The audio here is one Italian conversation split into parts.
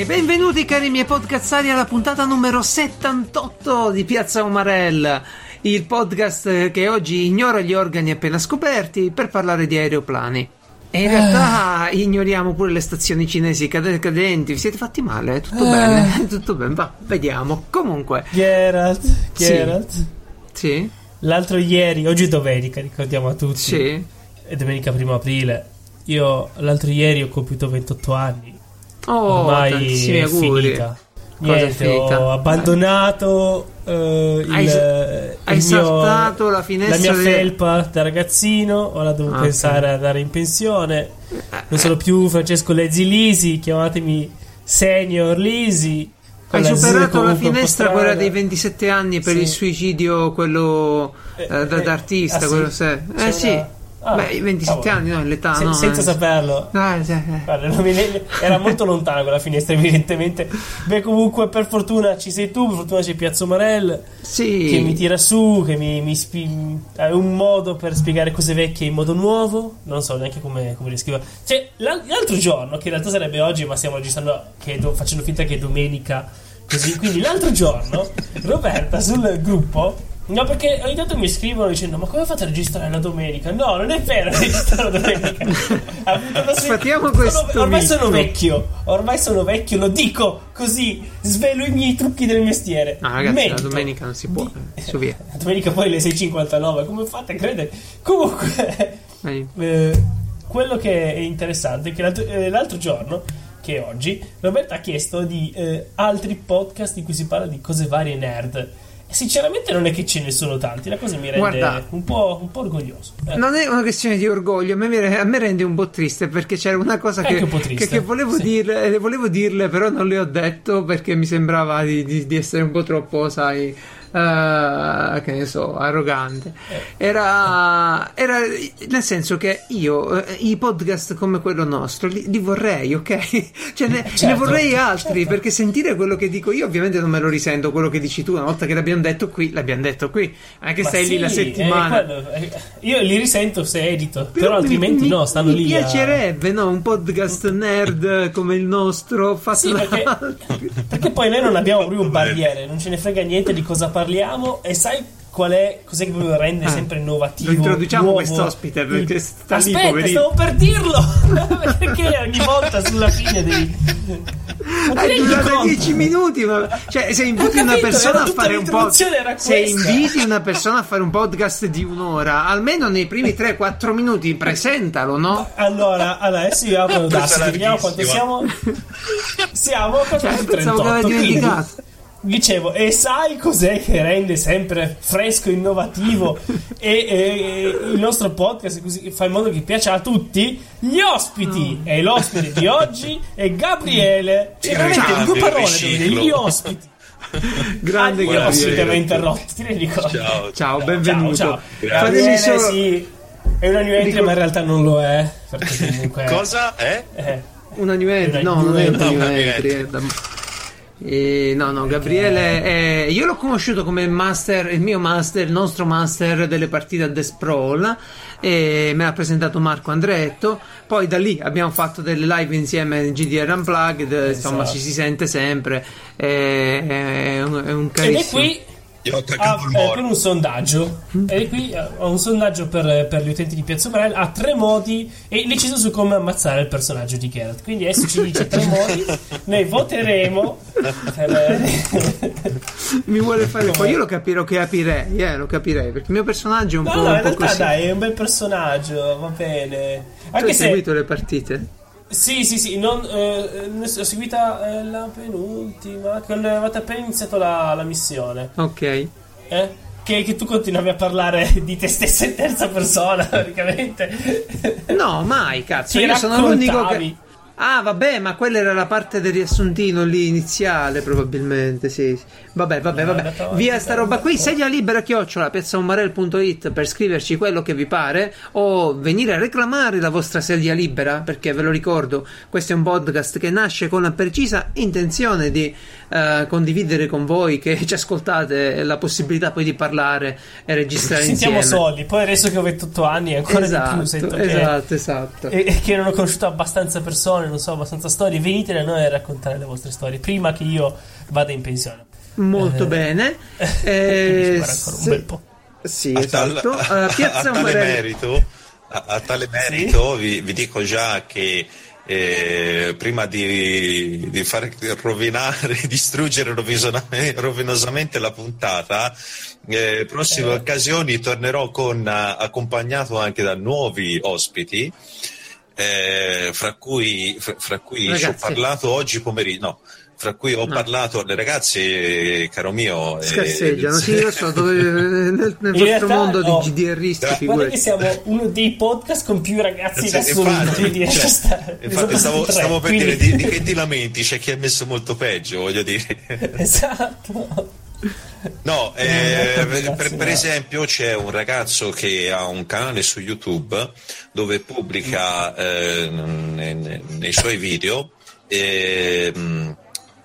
E benvenuti cari miei podcazzari alla puntata numero 78 di Piazza Umarell, il podcast che oggi ignora gli organi appena scoperti per parlare di aeroplani. E in realtà ignoriamo pure le stazioni cinesi cad- cadenti. Vi siete fatti male? Tutto Eh. bene? Tutto bene, va, vediamo. Comunque, Geralt, Sì. Geralt. sì, L'altro ieri, oggi è domenica, ricordiamo a tutti. sì. È domenica primo aprile. Io l'altro ieri ho compiuto 28 anni. Oh, Ormai tantissimi auguri. finita. Niente, ho abbandonato eh, il, Hai- il hai mio- saltato la la finestra mia del- felpa da ragazzino. Ora devo Ah, pensare ad andare in pensione. Non sono più Francesco Lezzi Lisi, chiamatemi Senior Lisi. Hai la superato la finestra, strana. quella dei 27 anni per Sì. il suicidio, quello eh, da, Eh, da artista, ah, sì? quello se. Eh sì. una- Ah, Beh, i 27 cavolo. anni, no, l'età, Se- no? senza eh. saperlo. Ah, sì, eh. Guarda, non mi- era molto lontana quella finestra, evidentemente. Beh, comunque, per fortuna ci sei tu, per fortuna c'è Piazzo Marel Sì. che mi tira su, che mi, mi spi- è un modo per spiegare cose vecchie in modo nuovo. Non so neanche come, come descriverlo. Cioè, l'al- l'altro giorno, che in realtà sarebbe oggi, ma stiamo registrando do- facendo finta che è domenica. Così, quindi l'altro giorno, Roberta sul gruppo. No, perché ogni tanto mi scrivono dicendo: Ma come fate a registrare la domenica? No, non è vero registrare la domenica. Appunto, sì. Sfatiamo Sono- questo ormai mito. sono vecchio. Ormai sono vecchio, lo dico così. Svelo i miei trucchi del mestiere. No, ragazzi, la Metto domenica non si può. di- Su via. la domenica poi alle 6.59, come fate a credere? Comunque, eh, quello che è interessante è che l'altro, eh, l'altro giorno, che è oggi, Roberta ha chiesto di eh, altri podcast in cui si parla di cose varie nerd. Sinceramente non è che ce ne sono tanti, la cosa mi rende Guarda. un, po', un po' orgoglioso. Eh, Non è una questione di orgoglio, a me, a me rende un po' triste perché c'era una cosa che, un triste, che- che volevo, sì. dirle, volevo dirle, però non le ho detto perché mi sembrava di, di- di essere un po' troppo, sai, eh, che ne so, arrogante. Eh. Era, era nel senso che io eh, i podcast come quello nostro li, li vorrei, ok? Cioè ne, ne Certo, vorrei altri certo. perché sentire quello che dico io ovviamente non me lo risento, quello che dici tu una volta che l'abbiamo detto qui, l'abbiamo detto qui, anche ma stai lì la sì, settimana. quello, eh, io li risento se edito, però, Però mi- altrimenti mi, no, stanno mi lì. a- piacerebbe, no? Un podcast nerd come il nostro fatto Sì, da perché, poi noi non abbiamo proprio un barriere, non ce ne frega niente di cosa parliamo e sai qual è, cos'è che proprio rende Eh, sempre innovativo. lo introduciamo nuovo, quest'ospite, perché il- sta lì, Aspetta, poverino. stavo per dirlo! perché ogni volta sulla fine devi. Rendi durato conto? 10 minuti, ma cioè, se inviti Ho una capito, persona a fare un podcast, se inviti una persona a fare un podcast di un'ora, almeno nei primi 3-4 minuti presentalo, no? Allora, adesso io apro è vediamo quanto siamo. Siamo a Cioè, 438. pensavo che. Dicevo, e sai cos'è che rende sempre fresco, innovativo e, e- e il nostro podcast così, fa in modo che piaccia a tutti? Gli ospiti! E l'ospite di oggi è Gabriele. Cioè, veramente due parole gli ospiti. Grande Gabriele. ospite mi ha interrotto, ti rendi conto? Ciao. Ciao, benvenuto. Ciao, ciao. Grazie. Gabriele, Fatemi solo- sì, è una new entry, Dico- ma in realtà non lo è. Perché comunque. Cosa è? Eh, Una new entry, no, non è una new entry. Eh, no, no, Gabriele, è- io l'ho conosciuto come master, il mio master, il nostro master delle partite a The Sprawl. E me l'ha presentato Marco Andretto. Poi da lì abbiamo fatto delle live insieme in GDR Unplugged. Insomma, Esatto. ci si sente sempre. È, è un, è un ed è carissimo. qui Io ho Ah, attaccato il eh, per un sondaggio e qui eh, ho un sondaggio per, per gli utenti di Piazza Umarell ha tre modi e deciso su come ammazzare il personaggio di Geralt quindi adesso ci dice tre modi noi voteremo per, Mi vuole fare. Come- Poi io lo capirò che aprirei, eh, lo capirei. Perché il mio personaggio è un no po', no un in po' realtà così. dai è un bel personaggio va bene Tu anche hai se seguito le partite? Sì sì sì non, eh, ho seguita eh, la penultima che avete appena iniziato la, la missione Ok. eh? Che, che tu continuavi a parlare di te stessa in terza persona praticamente No, mai, cazzo. Ci io sono l'unico che. Ah, vabbè, ma quella era la parte del riassuntino lì iniziale, probabilmente. Sì. Vabbè, vabbè, è vabbè. Via sta roba qui. Sedia libera chiocciola piazzaumarel.it per scriverci quello che vi pare o venire a reclamare la vostra sedia libera. Perché ve lo ricordo, questo è un podcast che nasce con la precisa intenzione di eh, condividere con voi che ci ascoltate la possibilità poi di parlare e registrare Sentiamo insieme. soldi, poi adesso che ho 28 anni ancora di più Esatto, sento che, esatto, esatto. e, e che non ho conosciuto abbastanza persone, non so abbastanza storie, venite da noi a raccontare le vostre storie prima che io vada in pensione. Molto Eh, bene. Eh, ancora un bel po'. Sì, A tal- esatto. a- Uh, Piazza a tale merito, a, a tale merito vi, vi dico già che eh, prima di, di far rovinare, distruggere rovinosamente la puntata, eh, prossime Eh. occasioni tornerò con, eh, accompagnato anche da nuovi ospiti. Eh, fra cui, fra, fra cui ci ho Ragazzi. parlato oggi pomeriggio, no, fra cui ho No. parlato, le ragazze, caro mio, eh, Scarseggiano, sì, io so dove, nel, nel In vostro realtà, mondo no. di GDRisti, Guarda Guarda che figurati. siamo uno dei podcast con più ragazzi in Sì, assoluto. infatti, quindi cioè, infatti stavo, tre, stavo per quindi- dire di, di che ti lamenti, c'è chi ha messo molto peggio, voglio dire. Esatto. No, eh, Eh, per, per esempio c'è un ragazzo che ha un canale su YouTube dove pubblica eh, nei, nei- suoi video ehm,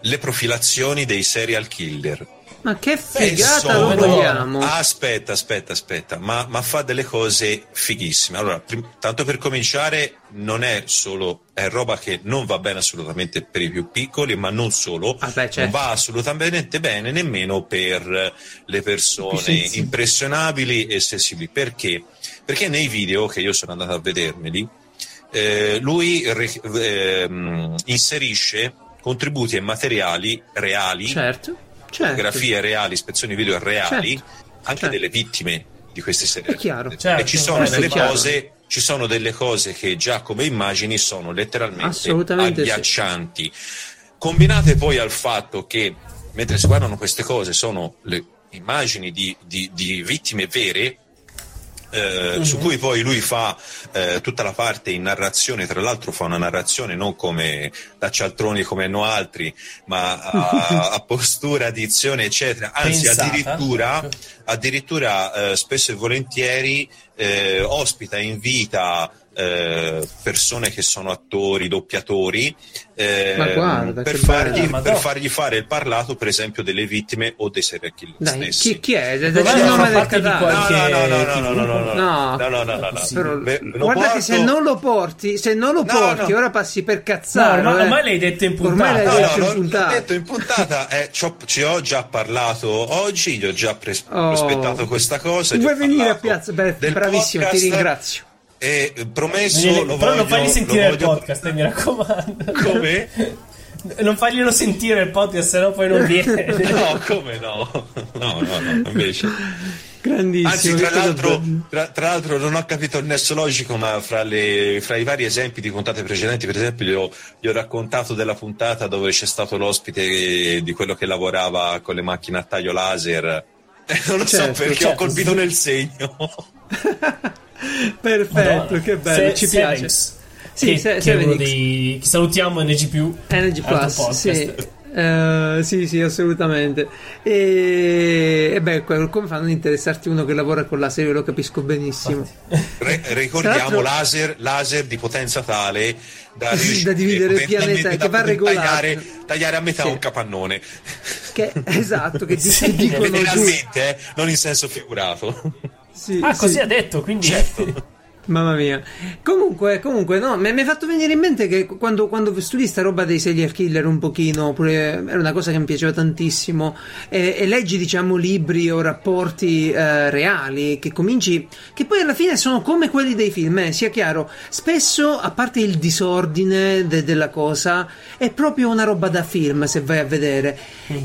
le profilazioni dei serial killer. Ma che figata lo vogliamo. Aspetta, aspetta, aspetta, ma, ma fa delle cose fighissime. Allora, prim- tanto per cominciare, non è solo, è roba che non va bene assolutamente per i più piccoli, ma non solo, Ah, beh, non certo. va assolutamente bene nemmeno per le persone impressionabili e sensibili. Perché? Perché nei video che io sono andato a vedermeli, eh, lui re- ehm, inserisce contributi e materiali reali Certo, certo. fotografie reali, ispezioni video reali, Certo, anche certo. delle vittime di chiaro. killer. Certo, e ci sono questo è delle cose ci sono delle cose che già come immagini sono letteralmente Assolutamente sì. agghiaccianti combinate poi al fatto che mentre si guardano queste cose sono le immagini di, di- di vittime vere eh, su cui poi lui fa eh, tutta la parte in narrazione, tra l'altro fa una narrazione non come da cialtroni come hanno altri, ma a, a postura, dizione, eccetera, anzi Pensata. addirittura, addirittura eh, spesso e volentieri eh, ospita, invita eh, persone che sono attori, doppiatori, eh, guarda, per, fargli, bello. Per no. fargli fare il parlato, per esempio, delle vittime o dei serial killer Dai, stessi. chi, chi è? Dai, Dacci il nome del cadavere. No, qualche- no, no, no, no, no, no, no, No. no, no, no, no, no. Però, Beh, lo guarda che se non lo porti, se non lo No, porti, no. ora passi per No, cazzare. ormai, eh. ormai l'hai detto in puntata. Ormai l'hai No, detto no, in l'ho, puntata. l'ho detto in puntata, eh, ci, ho, già parlato oggi, gli ho già pres- Oh. prospettato questa cosa. Vuoi venire a piazza? Beh, bravissimo, ti ringrazio. E eh, promesso, Vieni- lo però voglio, non fagli sentire lo il voglio- podcast, eh, mi raccomando. Come? Non farglielo sentire il podcast, sennò poi non viene. No, come no? No, no, no, invece. Grandissimo. Anzi, tra l'altro, tra, tra l'altro non ho capito il nesso logico, ma fra, le- fra i vari esempi di puntate precedenti, per esempio, gli ho, gli ho raccontato della puntata dove c'è stato l'ospite di quello che lavorava con le macchine a taglio laser. Non lo Certo, so perché certo, ho colpito nel segno. Perfetto, Madonna. che bello, Se- ci piace. Sevenx, Sì, che, Se- che uno dei che salutiamo NG+. Energy altro Plus, podcast. sì. Eh, sì, sì, assolutamente. E, e beh, come fanno a non interessarti uno che lavora con la serie? Lo capisco benissimo. Re- ricordiamo laser, laser di potenza tale da, riuscire Da dividere il pianeta, che da va poter regolato. tagliare, tagliare a metà Sì. un capannone. Che, esatto, che ti Sì, ti dicono giù. Letteralmente, eh, non in senso figurato. Sì, Ah, sì. così ha detto, quindi... Certo. Mamma mia. Comunque, comunque, no, mi mi hai fatto venire in mente che quando, quando studi sta roba dei serial killer un pochino, pure era una cosa che mi piaceva tantissimo, e, e leggi, diciamo, libri o rapporti eh, reali, che cominci, che poi alla fine sono come quelli dei film, eh, sia chiaro, spesso, a parte il disordine de- della cosa, è proprio una roba da film, se vai a vedere.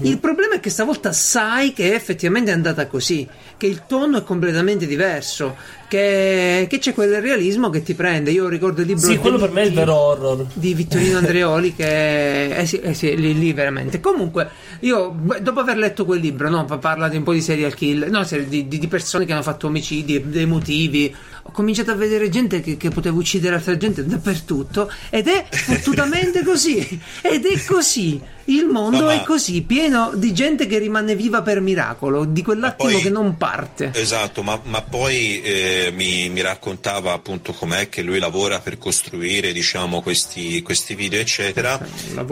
Il problema è che stavolta sai che effettivamente è andata così, che il tono è completamente diverso, che, che c'è quel realismo che ti prende. Io ricordo il libro Sì, quello per me è il vero horror. di Vittorino Andreoli che eh sì, eh sì, lì, lì veramente comunque io dopo aver letto quel libro no, pa- parla di un po' di serial killer no, di, di- persone che hanno fatto omicidi dei motivi ho cominciato a vedere gente che, che poteva uccidere altra gente dappertutto ed è fottutamente così ed è così. Il mondo No, è così pieno di gente che rimane viva per miracolo di quell'attimo poi- che non parte. Esatto, ma, ma poi eh, mi, mi raccontava appunto com'è che lui lavora per costruire diciamo, questi, questi video, eccetera.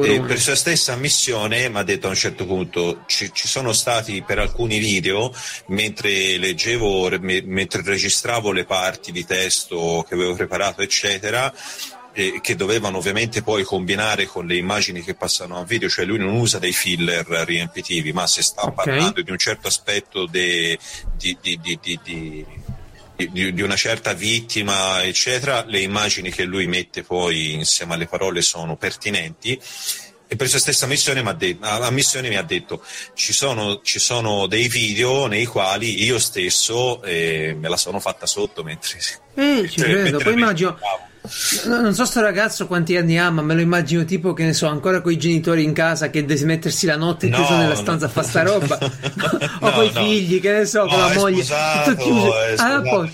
E per sua stessa missione mi ha detto a un certo punto: ci, ci sono stati per alcuni video, mentre leggevo, me- mentre registravo le parti di testo che avevo preparato, eccetera. che dovevano ovviamente poi combinare con le immagini che passano a video, cioè lui non usa dei filler riempitivi, ma se sta Ok. parlando di un certo aspetto di- di- di- di una certa vittima, eccetera, le immagini che lui mette poi insieme alle parole sono pertinenti. E per sua stessa missione, mi ha de- a missione mi ha detto ci sono, ci sono dei video nei quali io stesso eh, me la sono fatta sotto mentre, cioè, credo. mentre Poi immagino. No, non so sto ragazzo quanti anni ha, ma me lo immagino tipo che ne so, ancora con i genitori in casa che deve mettersi la notte No, chiuso nella no. stanza a fare sta roba. o No, con i no. figli, che ne so, con No, la moglie. sposato, tutto chiuso. Ah, poi,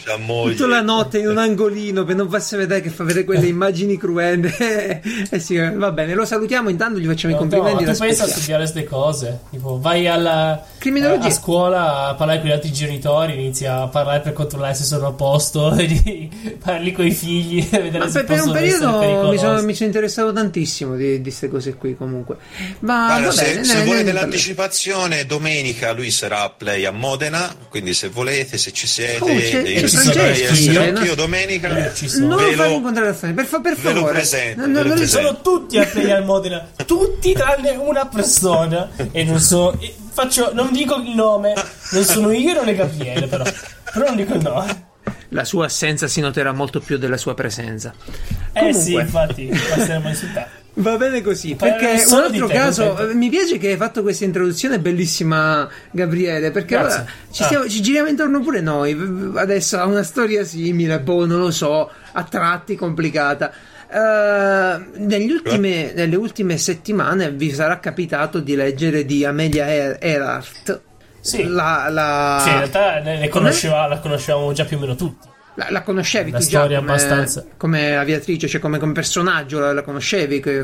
tutta la notte in un angolino per non farsi vedere che fa vedere quelle immagini cruente. eh sì, va bene, lo salutiamo intanto, gli facciamo i No, complimenti. no, tu pensa a studiare queste cose? Tipo, vai alla, Criminologia. a, a scuola a parlare con gli altri genitori, inizi a parlare per controllare se sono a posto, parli con i figli, vedere Ma per, per un periodo mi sono, mi sono interessato tantissimo di queste cose qui comunque. Ma va se, bene, se ne- ne- volete ne l'anticipazione, domenica lui sarà a play a Modena. Quindi, se volete, se ci siete, Oh, c'è- io c'è sarei essere eh, anch'io no? domenica. Eh. Non ve lo lo- incontrare a per, fa- per ve lo favore. presento, non- presento. Sono tutti a play al Modena, tutti tranne una persona. E non so, faccio, non dico il nome, non sono io, non è Gabriele, però. Però non dico il nome. La sua assenza si noterà molto più della sua presenza. Eh sì, Comunque. infatti, passeremo a insultare. Va bene così, perché un altro te, caso, contento. eh, mi piace che hai fatto questa introduzione bellissima Gabriele, perché Grazie. ora ci, Ah. stiamo- ci giriamo intorno pure noi, adesso ha una storia simile, boh, non lo so, a tratti complicata. Negli ultime- nelle ultime settimane vi sarà capitato di leggere di Amelia Er- Earhart. Sì. La, la- Sì, in realtà ne, conosceva- la conoscevamo già più o meno tutti. la- la conoscevi La tu storia come, abbastanza- come aviatrice, cioè come, come personaggio la, la conoscevi? che-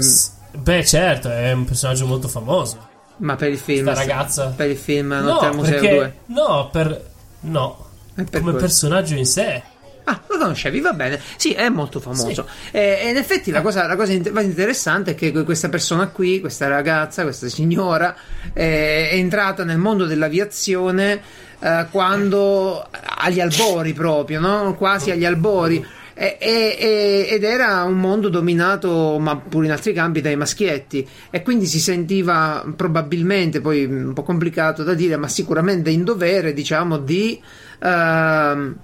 Beh, certo, è un personaggio molto famoso. ma per il film, Sta ragazza. per il film No, Notte al Museo perché, 2. no, per, no, per come quello. personaggio in sé. Ah, lo conoscevi, va bene. Sì, è molto famoso. E, e in effetti la cosa, la cosa int- interessante è che questa persona qui, questa ragazza, questa signora, eh, è entrata nel mondo dell'aviazione eh, quando agli albori proprio, no? Quasi agli albori. E- e- ed era un mondo dominato, ma pure in altri campi, dai maschietti. E quindi si sentiva probabilmente, poi un po' complicato da dire, ma sicuramente in dovere, diciamo, di. ehm,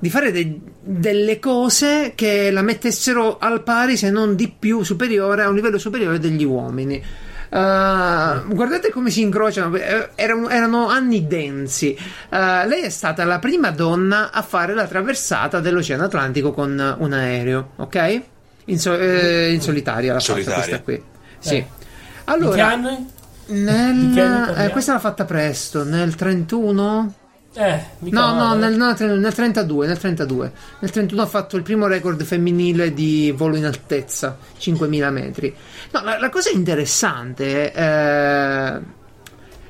di fare de- delle cose che la mettessero al pari, se non di più superiore, a un livello superiore degli uomini. Uh, guardate come si incrociano, eh, erano, erano anni densi. Uh, lei è stata la prima donna a fare la traversata dell'Oceano Atlantico con un aereo, ok? In, so- eh, in solitaria l'ha fatta questa qui. Sì. Eh. Allora, anni? nel, di che anni eh, questa l'ha fatta presto, nel 31? Eh, No, no, nel, no, nel 32, nel 32. Nel 31 ha fatto il primo record femminile di volo in altezza, 5000 metri. No, la, la cosa interessante eh,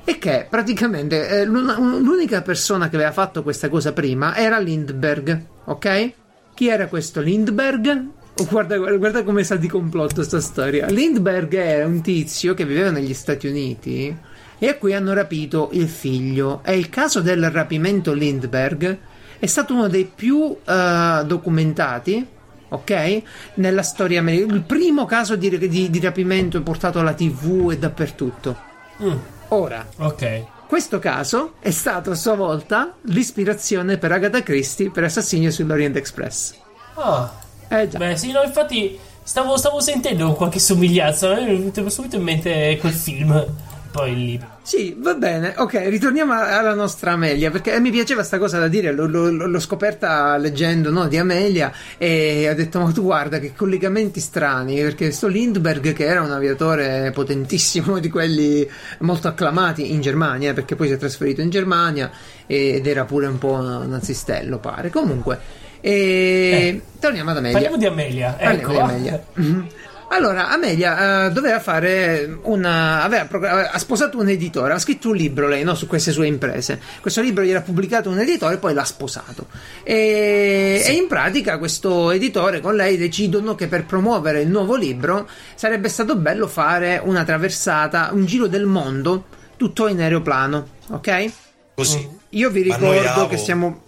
è che praticamente eh, l'unica persona che aveva fatto questa cosa prima era Lindbergh, ok? Chi era questo Lindbergh? Oh, guarda, guarda, guarda come sa di complotto sta storia. Lindbergh era un tizio che viveva negli Stati Uniti e a cui hanno rapito il figlio. E il caso del rapimento Lindbergh è stato uno dei più eh, documentati, ok? Nella storia americana. Il primo caso di, di- di rapimento portato alla TV e dappertutto. Mm, Ora, ok. questo caso è stato a sua volta l'ispirazione per Agatha Christie per Assassinio sull'Orient Express. Ah, Eh già. beh, sì, no, infatti stavo, stavo sentendo qualche somiglianza. Mi è venuto subito in mente quel film. Poi libro. Sì, va bene. Ok, ritorniamo alla nostra Amelia. Perché mi piaceva sta cosa da dire. L'ho, l'ho- l'ho scoperta leggendo no, di Amelia. E ho detto: Ma tu guarda che collegamenti strani. Perché sto Lindbergh, che era un aviatore potentissimo, di quelli molto acclamati in Germania. Perché poi si è trasferito in Germania. Ed era pure un po' nazistello, pare. Comunque, e... torniamo ad Amelia. Parliamo di Amelia. Parliamo ecco. di Amelia. Allora, Amelia eh, doveva fare una. Aveva, ha sposato un editore, ha scritto un libro lei no, su queste sue imprese. Questo libro gli era pubblicato un editore, poi l'ha sposato. E, e in pratica, questo editore con lei decidono che per promuovere il nuovo libro sarebbe stato bello fare una traversata, un giro del mondo, tutto in aeroplano, ok? Così. Io vi ricordo che siamo.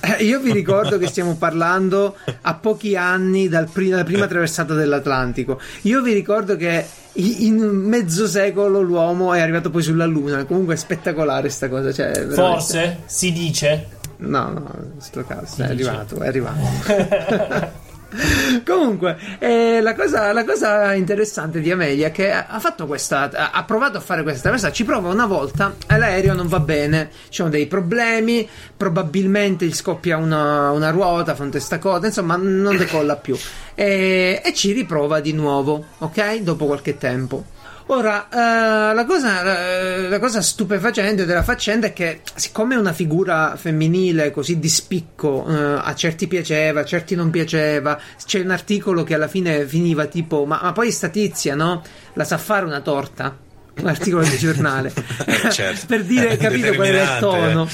Eh, io vi ricordo che stiamo parlando a pochi anni dal pri- dalla prima traversata dell'Atlantico. Io vi ricordo che in mezzo secolo l'uomo è arrivato poi sulla Luna. Comunque è spettacolare sta cosa. Cioè, veramente... Forse si dice. No, no, sto caso, è arrivato, è arrivato. Comunque, eh, la, cosa, la, cosa, interessante di Amelia è che ha questa. Ha provato a fare questa traversata. Ci prova una volta e l'aereo non va bene. Ci sono dei problemi. Probabilmente gli scoppia una, una ruota, fa un testacoda. Insomma, non decolla più. E, e ci riprova di nuovo, ok? Dopo qualche tempo. Ora, uh, la, cosa, uh, la, cosa, stupefacente della faccenda è che, siccome una figura femminile così di spicco, uh, a certi piaceva, a certi non piaceva, c'è un articolo che alla fine finiva tipo: Ma, ma poi sta tizia, no? La sa fare una torta? Un articolo di giornale. Eh, certo. per dire capito qual era il tono.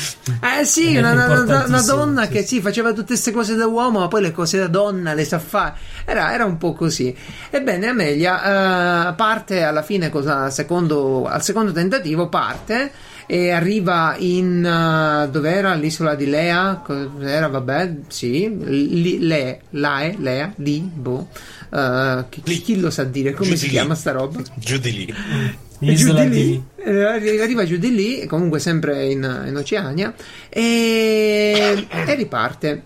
eh. Sì una, una, una, donna che sì. faceva tutte queste cose da uomo ma poi le cose da donna le sa fare. Era, era un po' così. Ebbene Amelia uh, parte alla fine cosa, secondo, al secondo tentativo parte e arriva in uh, dov'era? L'isola di Lea? Era vabbè sì. Li, Le, Lae Lea di boh. Uh, chi, chi, lo sa dire? Come Giù si chiama sta roba? Giù di lì giù di lì, eh, arriva giù di lì, comunque sempre in, in Oceania, e, e, riparte.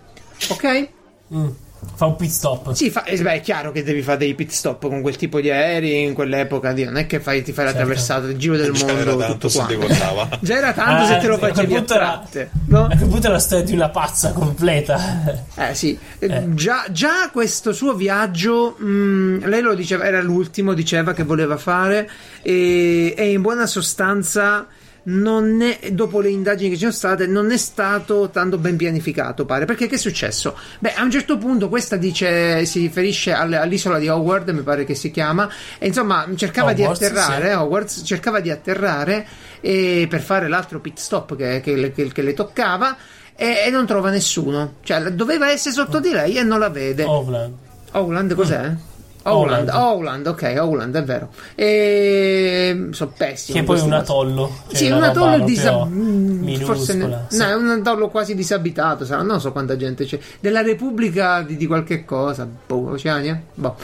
Ok? Mm. Fa un pit stop. Sì, fa, eh, beh, è chiaro che devi fare dei pit stop con quel tipo di aerei in quell'epoca. Di, non è che fai, ti fai certo. la traversata, il giro del Già mondo. Era tanto tutto se decollava. Già era tanto ah, se te lo facevi a tratte. No? A quel punto è la storia di una pazza completa. Eh sì, eh. Già, già, questo suo viaggio, mh, mm, lei lo diceva, era l'ultimo, diceva che voleva fare e, e in buona sostanza non è, dopo le indagini che ci sono state, non è stato tanto ben pianificato, pare. Perché che è successo? Beh, a un certo punto questa dice, si riferisce all'isola di Howard, mi pare che si chiama, e insomma cercava Hogwarts, di atterrare, sì. Hogwarts cercava di atterrare e, per fare l'altro pit stop che, che, che, che le toccava e, e, non trova nessuno. Cioè, doveva essere sotto di lei e non la vede. Howland. Howland cos'è? Mm. Howland, Howland, ok, Howland è vero. E sono pessimo. Che poi è un atollo. Cioè sì, un atollo disabitato. Forse ne... sì. no, è un atollo quasi disabitato. Sarà, non so quanta gente c'è. Della Repubblica di, di qualche cosa. Boh, Oceania? Boh.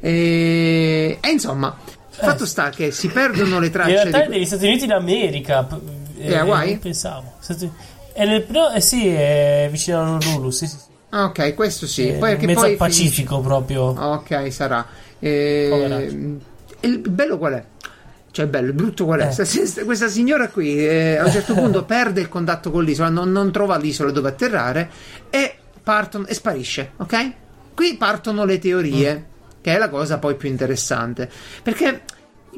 E, e insomma. Eh. Fatto sta che si perdono le tracce. In realtà di... è degli Stati Uniti d'America. Eh, Hawaii? Pensavo. È nel, no, eh sì, è vicino a Honolulu. Sì, sì. Ah, ok, questo sì. Eh, poi, mezzo poi Pacifico finisce... proprio. Ok, sarà. Eh, il bello qual è? Cioè, bello, il brutto qual è? Eh. Questa signora qui eh, a un certo punto perde il contatto con l'isola, non, non trova l'isola dove atterrare e, partono, e sparisce, ok? Qui partono le teorie, mm. che è la cosa poi più interessante. Perché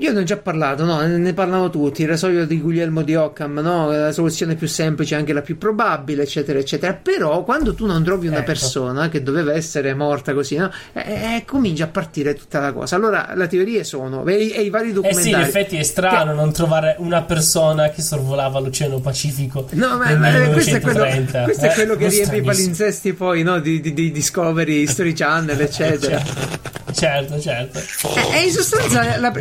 io ne ho già parlato, no? ne parlano tutti, il rasoio di Guglielmo di Occam, no? la soluzione più semplice, anche la più probabile, eccetera, eccetera. Però quando tu non trovi una ecco. persona che doveva essere morta così, no? eh, eh, comincia a partire tutta la cosa. Allora, le teorie sono, e, e i vari documentari... Eh sì, in effetti è strano che... non trovare una persona che sorvolava l'Oceano Pacifico. No, ma, ma questo, è quello, questo è quello, che eh, riempie i palinsesti poi, no? Di, di, di Discovery, History Channel, eccetera. certo, certo. E in sostanza... La...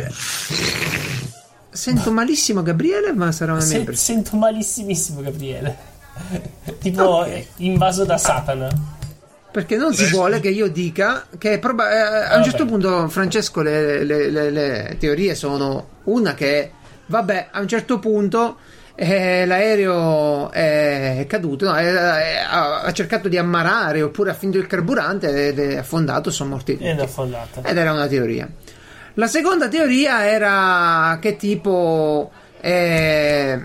Sento malissimo Gabriele, ma sarà una mia Se, Sento malissimissimo Gabriele. tipo okay. invaso da Satana. Perché non si vuole che io dica che proba- eh, a un certo punto, Francesco, le, le, le, le, teorie sono una che, vabbè, a un certo punto eh, l'aereo è caduto, no, è, è, ha, cercato di ammarare oppure ha finito il carburante ed è affondato, sono morti tutti. Ed, ed era una teoria. La seconda teoria era che tipo eh,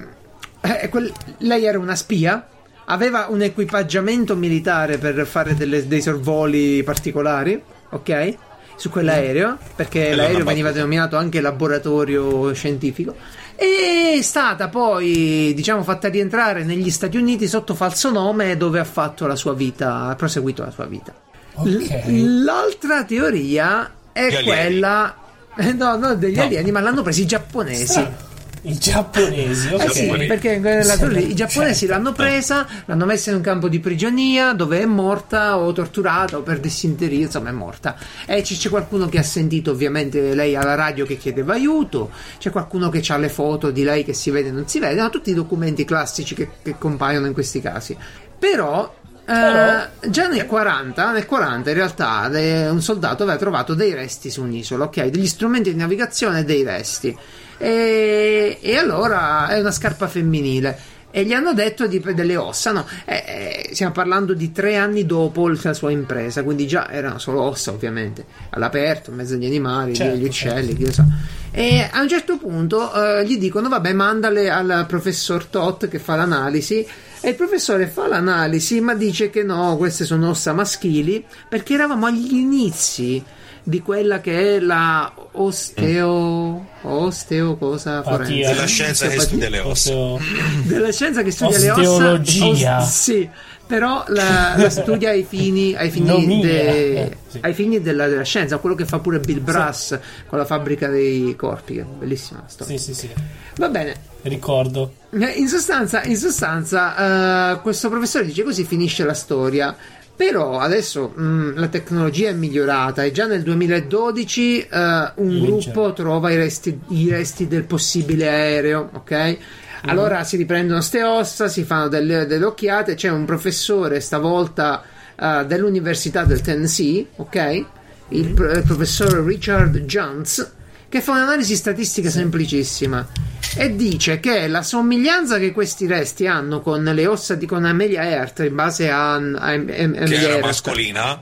eh, quel, lei era una spia, aveva un equipaggiamento militare per fare delle, dei sorvoli particolari, ok? Su quell'aereo, perché l'aereo veniva denominato anche laboratorio scientifico. E è stata poi, diciamo, fatta rientrare negli Stati Uniti sotto falso nome dove ha fatto la sua vita, ha proseguito la sua vita. Okay. L- l'altra teoria è quella eh, no, non degli no. alieni, ma l'hanno preso i giapponesi. Strano. I giapponesi, ok. Eh sì, perché lì, i giapponesi certo. l'hanno presa, l'hanno messa in un campo di prigionia dove è morta o torturata o per dissinteria, insomma è morta. E c'è qualcuno che ha sentito ovviamente lei alla radio che chiedeva aiuto, c'è qualcuno che ha le foto di lei che si vede e non si vede, no, tutti i documenti classici che, che compaiono in questi casi. Però Uh, già nel 40, nel 40 in realtà le, un soldato aveva trovato dei resti su un'isola, ok? Degli strumenti di navigazione e dei resti. E, e allora è una scarpa femminile e gli hanno detto di, delle ossa. No, eh, eh, stiamo parlando di tre anni dopo la sua impresa, quindi già erano solo ossa, ovviamente, all'aperto, in mezzo agli animali, certo, gli uccelli, certo. chi lo sa. E a un certo punto eh, gli dicono: Vabbè, mandale al professor Tot che fa l'analisi. E il professore fa l'analisi, ma dice che no, queste sono ossa maschili, perché eravamo agli inizi di quella che è la osteo osteo cosa forense della scienza che studia le ossa della scienza che studia le ossa osteologia sì però la, la, studia ai fini, ai fini, de, eh, sì. ai fini della, della, scienza, quello che fa pure Bill Brass sì. con la fabbrica dei corpi, che è bellissima storia. Sì, sì, sì. Va bene. Ricordo. In sostanza, in sostanza uh, questo professore dice così finisce la storia. Però adesso mh, mm, la tecnologia è migliorata e già nel 2012 uh, eh, un gruppo trova i resti, i resti, del possibile aereo, ok? Mhm. Allora mm-hmm. si riprendono ste ossa, si fanno delle, delle occhiate, c'è un professore stavolta uh, dell'Università del Tennessee, ok? Il, mm-hmm. il professor Richard Jones che fa un'analisi statistica semplicissima e dice che la somiglianza che questi resti hanno con le ossa di con Amelia Earth in base a, a, a, a che era Earth. mascolina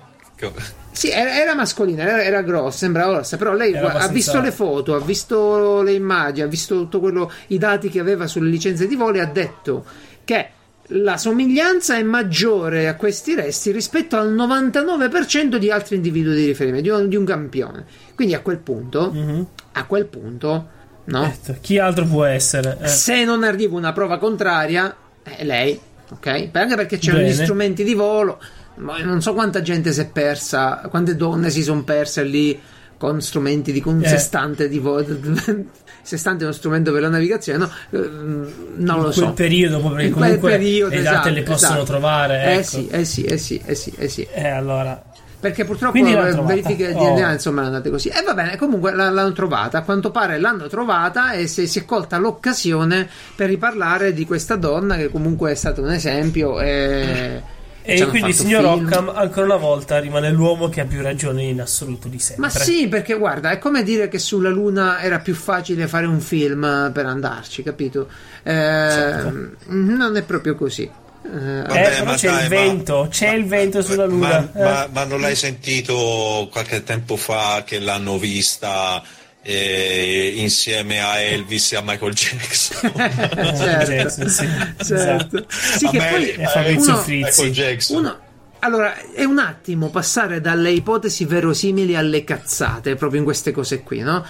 sì, era, era mascolina, era, era, grossa, sembrava grossa, però lei ha abbastanza... visto le foto, ha visto le immagini, ha visto tutto quello, i dati che aveva sulle licenze di volo e ha detto che la somiglianza è maggiore a questi resti rispetto al 99% di altri individui di riferimento, di un, di un campione. Quindi a quel punto, mm-hmm. a quel punto, no? Detto, chi altro può essere? Eh. Se non arriva una prova contraria, è lei, ok? Anche perché c'erano gli strumenti di volo. Non so quanta gente si è persa, quante donne si sono perse lì con strumenti di con un eh. di volo sestante è uno strumento per la navigazione no? non in lo so in quel periodo comunque in quel periodo, le date esatto, le possono esatto. trovare eh ecco. sì eh sì eh sì eh sì, eh sì. Eh, allora perché purtroppo le verifiche di DNA oh. insomma andate così e va bene comunque l'hanno trovata a quanto pare l'hanno trovata e si, si è colta l'occasione per riparlare di questa donna che comunque è stato un esempio e e quindi il signor film. Occam ancora una volta rimane l'uomo che ha più ragione in assoluto di sempre. Ma sì, perché guarda, è come dire che sulla Luna era più facile fare un film per andarci, capito? Eh, certo. Non è proprio così. Eh, Vabbè, eh, ma c'è dai, il vento, ma, c'è il vento sulla Luna. Ma, eh. ma, ma non l'hai sentito qualche tempo fa che l'hanno vista? Eh, insieme a Elvis e a Michael Jackson. certo, sì. certo. Sì, che poi è Fabrizio uno, Michael Jackson. Uno, allora, è un attimo passare dalle ipotesi verosimili alle cazzate, proprio in queste cose qui, no?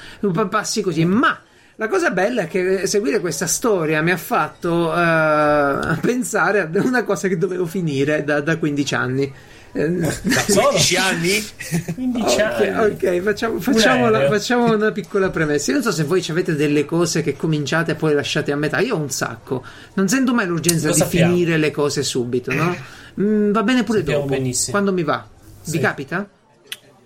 Passi così, ma la cosa bella è che seguire questa storia mi ha fatto uh, pensare a una cosa che dovevo finire da, da 15 anni. Da 15 anni? 15 okay, anni. Ok, facciamo, facciamo, la, facciamo, una piccola premessa. Io non so se voi avete delle cose che cominciate e poi lasciate a metà. Io ho un sacco. Non sento mai l'urgenza Lo di sappiamo. finire le cose subito, no? Mm, va bene pure sappiamo dopo. Benissimo. Quando mi va. Sì. Vi capita?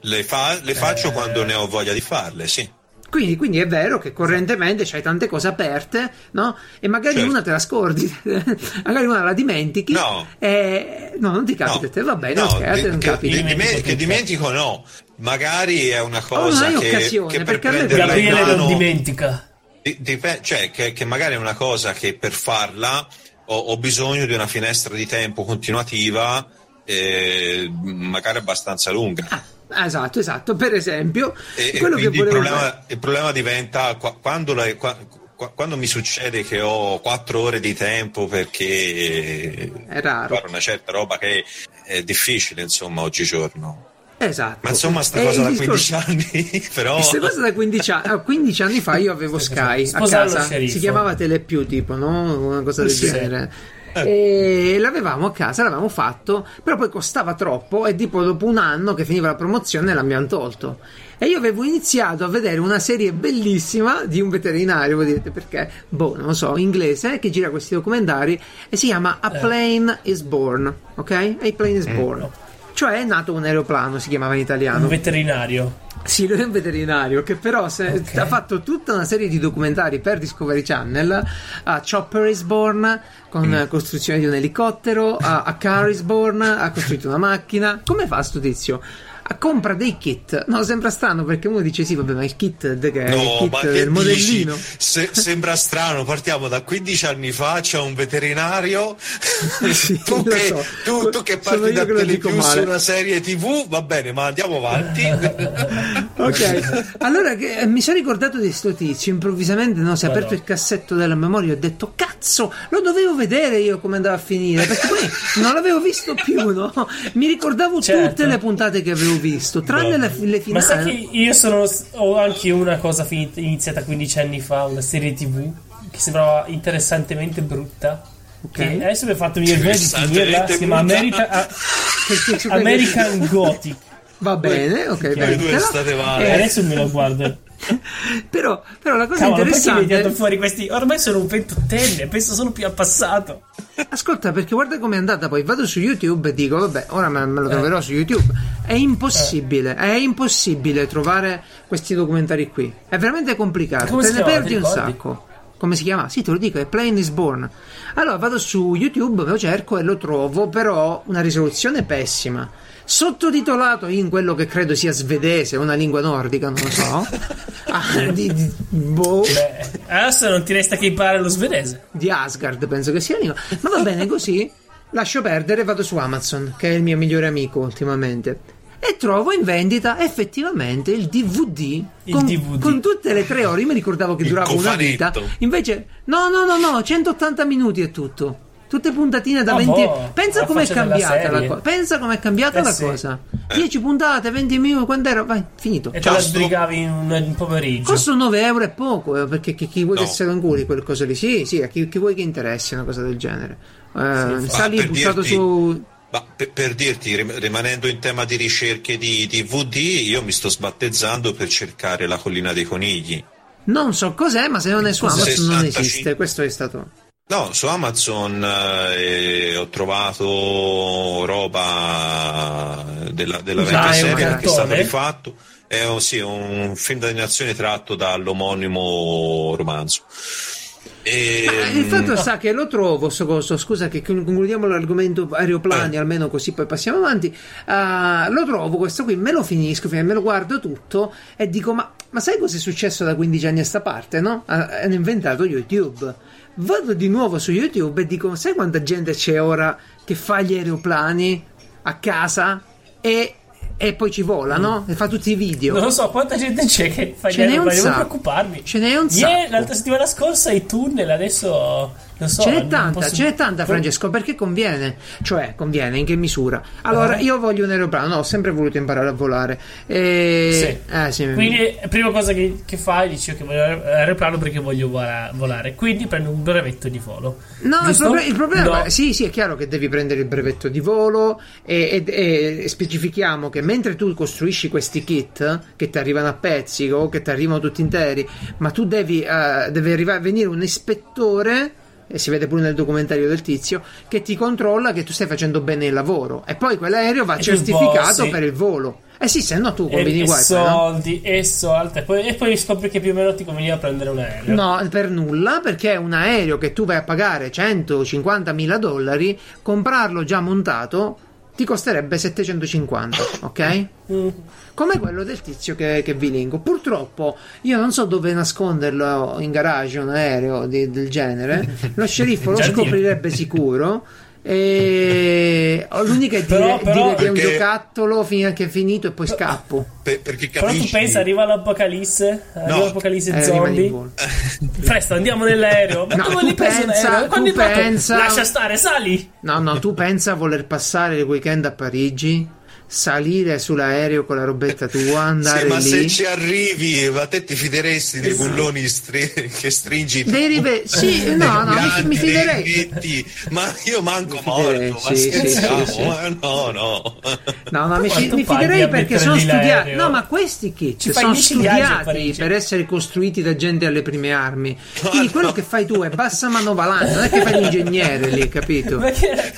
Le, fa, le faccio eh... quando ne ho voglia di farle, sì. Quindi, quindi, è vero che correntemente c'hai tante cose aperte, no? E magari certo. una te la scordi, magari una la dimentichi. No, e... no non ti capita no. te, va bene, no, ok, di, non che, dimentico, che dimentico no, magari è una cosa oh, che, che per prenderla Gabriele mano, non dimentica. Dip- cioè, che, che, magari è una cosa che per farla ho, ho bisogno di una finestra di tempo continuativa, eh, magari abbastanza lunga. Ah Esatto, esatto. Per esempio, e, quello che volevo... il, problema, il problema diventa quando, la, quando mi succede che ho quattro ore di tempo perché è raro. fare una certa roba che è difficile, insomma, oggigiorno. Esatto. Ma insomma, sta cosa da 15 anni, però. Questa cosa da 15 anni. Ah, 15 anni fa io avevo Sky a casa. Si chiamava Telepiù, tipo, no? Una cosa del sì. genere. Eh. e l'avevamo a casa, l'avevamo fatto, però poi costava troppo e tipo dopo un anno che finiva la promozione l'abbiamo tolto. E io avevo iniziato a vedere una serie bellissima di un veterinario, voi direte perché? Boh, non lo so, inglese, che gira questi documentari e si chiama A eh. Plane is Born, ok? A Plane is mm. Born. Cioè è nato un aeroplano, si chiamava in italiano. Un veterinario. Sì, lui è un veterinario che però se, Ok. ha fatto tutta una serie di documentari per Discovery Channel a Chopper is Born con eh, costruzione di un elicottero, a, a Car is Born ha costruito una macchina. Come fa sto tizio? A compra dei kit. No, sembra strano perché uno dice sì, vabbè, ma il kit, de- che è il No, kit del modellino. Se- sembra strano, partiamo da 15 anni fa, c'è un veterinario, Sì, tu, che, so. tu, tu che parti da Telepiù su una serie tv, va bene, ma andiamo avanti. Ok, allora che, eh, mi sono ricordato di sto tizio. Improvvisamente no, si è aperto il cassetto della memoria e ho detto: Cazzo, lo dovevo vedere io come andava a finire. Perché poi non l'avevo visto più, no? Mi ricordavo Certo. tutte le puntate che avevo visto, tranne le, le Ma sai finali. che io sono, ho anche una cosa finita- iniziata 15 anni fa, una serie tv che sembrava interessantemente brutta. Che adesso mi ha fatto venire voglia di finirla. Si chiama. America- ah, American Gothic. Va bene, ok, Voi bene. due Però, state E male. adesso me lo guardo. però, però la cosa Cavolo, perché mi hai interessante tirato fuori questi? Ormai sono un ventottenne, penso solo più al passato. Ascolta, perché guarda com'è andata. Poi vado su YouTube e dico: Vabbè, ora me, me lo troverò su YouTube. È impossibile, è impossibile trovare questi documentari qui. È veramente complicato. Come Te ne chiama? perdi un sacco. Come si chiama? Sì, te lo dico, è Plain is Born. Allora vado su YouTube, lo cerco e lo trovo, però una risoluzione pessima. Sottotitolato in quello che credo sia svedese, una lingua nordica, non lo so. Ah, di, di- boh. Beh, adesso non ti resta che imparare lo svedese. di Asgard, penso che sia lingua. Ma va bene così. Lascio perdere, vado su Amazon, che è il mio migliore amico ultimamente. E trovo in vendita effettivamente il DVD, Il con, DVD. con tutte le tre ore. Io mi ricordavo che Il durava una vita. cofanetto. Invece, no, no, no, no, 180 minuti è tutto. Tutte puntatine da Ah, 20 boh, Pensa la com'è cambiata la serie. cosa. Pensa com'è cambiata Eh, la sì. cosa. 10 puntate, 20 minuti, quando ero. Vai, finito. E te la sbrigavi in un, pomeriggio. Costa 9 euro e poco, eh, perché chi, chi vuoi No. che se lo inculi quel coso lì? Sì, sì, a chi, chi vuoi che interessi una cosa del genere. Eh, Sì, sta lì buttato dirti- su. Ma per, per dirti, rim- rimanendo in tema di ricerche di DVD, io mi sto sbattezzando per cercare la collina dei conigli. Non so cos'è, ma se non è su Amazon non 65. esiste. Questo è stato. No, su Amazon eh, ho trovato roba della, della vecchia serie che è stato rifatto. È un, sì, un film d'animazione tratto dall'omonimo romanzo. E, Ma il fatto sta che lo trovo, sto coso, scusa che concludiamo l'argomento aeroplani, Eh. almeno così poi passiamo avanti. Ah, lo trovo questo qui, me lo finisco, me lo guardo tutto e dico: Ma, ma sai cosa è successo da 15 anni a sta parte? No? Ah, Hanno inventato YouTube. Vado di nuovo su YouTube e dico: Sai quanta gente c'è ora che fa gli aeroplani a casa e, e poi ci vola, no? E fa tutti i video. Non lo so quanta gente c'è che fa Ce gli aeroplani, sacco. preoccuparmi. Ce n'è un sacco. l'altra settimana scorsa i tunnel, adesso non so. Ce n'è tanta, posso- ce n'è tanta, Francesco, perché conviene. Cioè, conviene, in che misura? Allora, Eh. io voglio un aeroplano, no, ho sempre voluto imparare a volare. E... Sì. Eh, sì. Quindi, prima cosa che, che fai, dici che voglio l'aeroplano perché voglio vola- volare. Quindi prendi un brevetto di volo. No, il, Giusto? il problema No. sì, sì, è chiaro che devi prendere il brevetto di volo e, e- e specifichiamo che mentre tu costruisci questi kit che ti arrivano a pezzi o che ti arrivano tutti interi, ma tu devi, eh, deve arrivare, venire un ispettore e si vede pure nel documentario del tizio che ti controlla che tu stai facendo bene il lavoro e poi quell'aereo va E certificato bossi. per il volo. Eh sì, se no tu combini e wifi, no? soldi, e soldi. E poi, e poi scopri che più o meno ti conveniva prendere un aereo. No, per nulla, perché è un aereo che tu vai a pagare 150 mila dollari, comprarlo già montato ti costerebbe 750, ok? Mm. Come quello del tizio che, che vi linko. Purtroppo io non so dove nasconderlo in garage un aereo di- del genere. Lo sceriffo lo scoprirebbe sicuro. E l'unica è dire, Però- però- dire che è un giocattolo fino a che è finito e poi scappo. per- perché Però capisci, tu pensa, arriva l'apocalisse, arriva No. l'apocalisse Eh, in zombie. Presto, andiamo nell'aereo. Ma No, come tu pensa-? Quando tu fatto? pensa- Lascia stare, sali. No, no, tu pensa a voler passare il weekend a Parigi, salire sull'aereo con la robetta tua, andare Sì, ma se lì. ci arrivi, ma te ti fideresti dei bulloni stri- che stringi tu? Dei rive- sì, no, no, mi, grandi, mi dei fiderei. rivetti, ma io manco Mi morto, ma sì, sì, scherziamo, sì, sì. eh? no, no. No, no, mi, mi fiderei perché sono studiati. No, ma questi kit Ci sono 10 viaggi a studiati per essere costruiti da gente alle prime armi. Quindi quello che fai tu è bassa manovalanza, non è che fai l'ingegnere lì, capito? Perché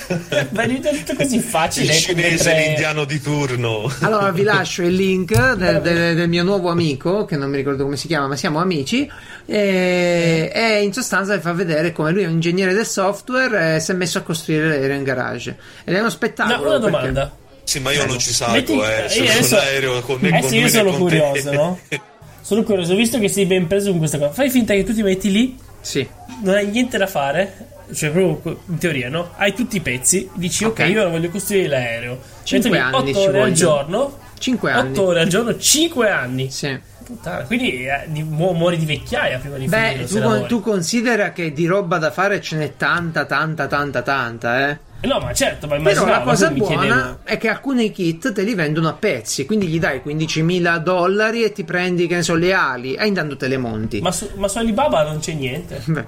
ma è tutto così facile. Il cinese e mentre- l'indiano di di turno. Allora vi lascio il link del, del- del mio nuovo amico, che non mi ricordo come si chiama, ma siamo amici. E, e in sostanza vi fa vedere come lui è un ingegnere del software e si è messo a costruire l'aereo in garage. Ed è uno No, spettacolo. una perché- domanda. Sì, ma io non ci salgo, Metti- eh. io Su adesso- un aereo con me eh sì, io sono curioso, te. no? Sono curioso, visto che sei ben preso con questa cosa. Fai finta che tu ti metti lì, Sì. non hai niente da fare. Cioè, proprio in teoria, no? Hai tutti i pezzi, dici, ok, Ok. io ora voglio costruire l'aereo. Cinque Mettomi anni 8 ci ore al giorno. 5 anni. 8 ore al giorno, 5 anni. Sì. Puttana, quindi eh, di- mu- muori di vecchiaia prima di Beh, finire. tu, se con- tu considera che di roba da fare ce n'è tanta, tanta, tanta, tanta, eh. No, ma certo, ma Però la cosa mi buona chiedevo- è che alcuni kit te li vendono a pezzi, quindi gli dai 15.000 dollari e ti prendi, che ne so, le ali e intanto te le monti. Ma su, ma su Alibaba non c'è niente. Beh,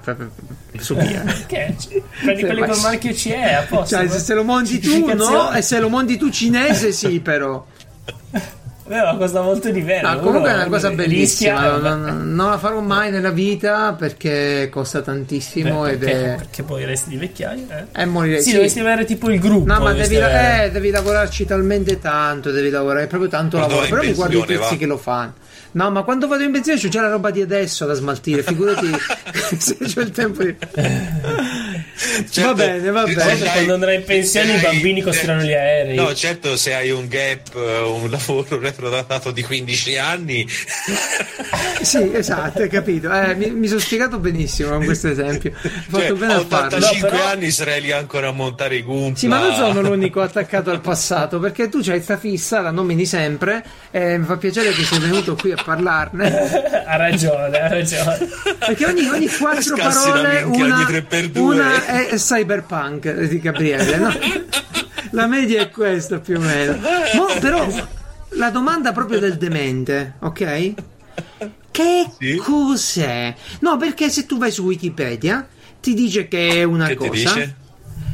su via. Che? Prendi quelli col marchio CE a posto. Cioè, se, se lo monti tu, no? E se lo monti tu cinese, sì, però. Beh, ma costa molto di meno. No, comunque è una cosa bellissima. Non, non la farò mai nella vita perché costa tantissimo Beh, ed perché, è. perché poi resti di vecchiaia. Eh? È morire. Sì, sì. dovresti avere tipo il gruppo. No, ma devi, avere- eh, devi lavorarci talmente tanto, devi lavorare proprio tanto Quando lavoro. Però mi guardo i tizi va. che lo fanno. No, ma quando vado in pensione c'ho già la roba di adesso da smaltire, figurati se c'ho il tempo di... Certo, va bene, va bene. Hai- quando andrai in pensione i hai- bambini costruiranno gli aerei. No, certo, se hai un gap, eh, un lavoro retrodattato di 15 anni, Sì, esatto, hai capito. Eh, mi, mi sono spiegato benissimo con questo esempio. Ho fatto cioè, bene a farlo. 85 No, però- anni sarei lì ancora a montare i Goomba. Sì, ma non sono l'unico attaccato al passato perché tu c'hai sta fissa, la nomini sempre e mi fa piacere che sei venuto qui a parlarne. ha ragione, ha ragione. Perché ogni, ogni quattro Scassi parole minchia una, ogni una è cyberpunk di Gabriele, no? La media è questa più o meno. Mo, però la domanda proprio del demente, ok? Che Sì. cos'è? No, perché se tu vai su Wikipedia ti dice che è una Che ti cosa. dice?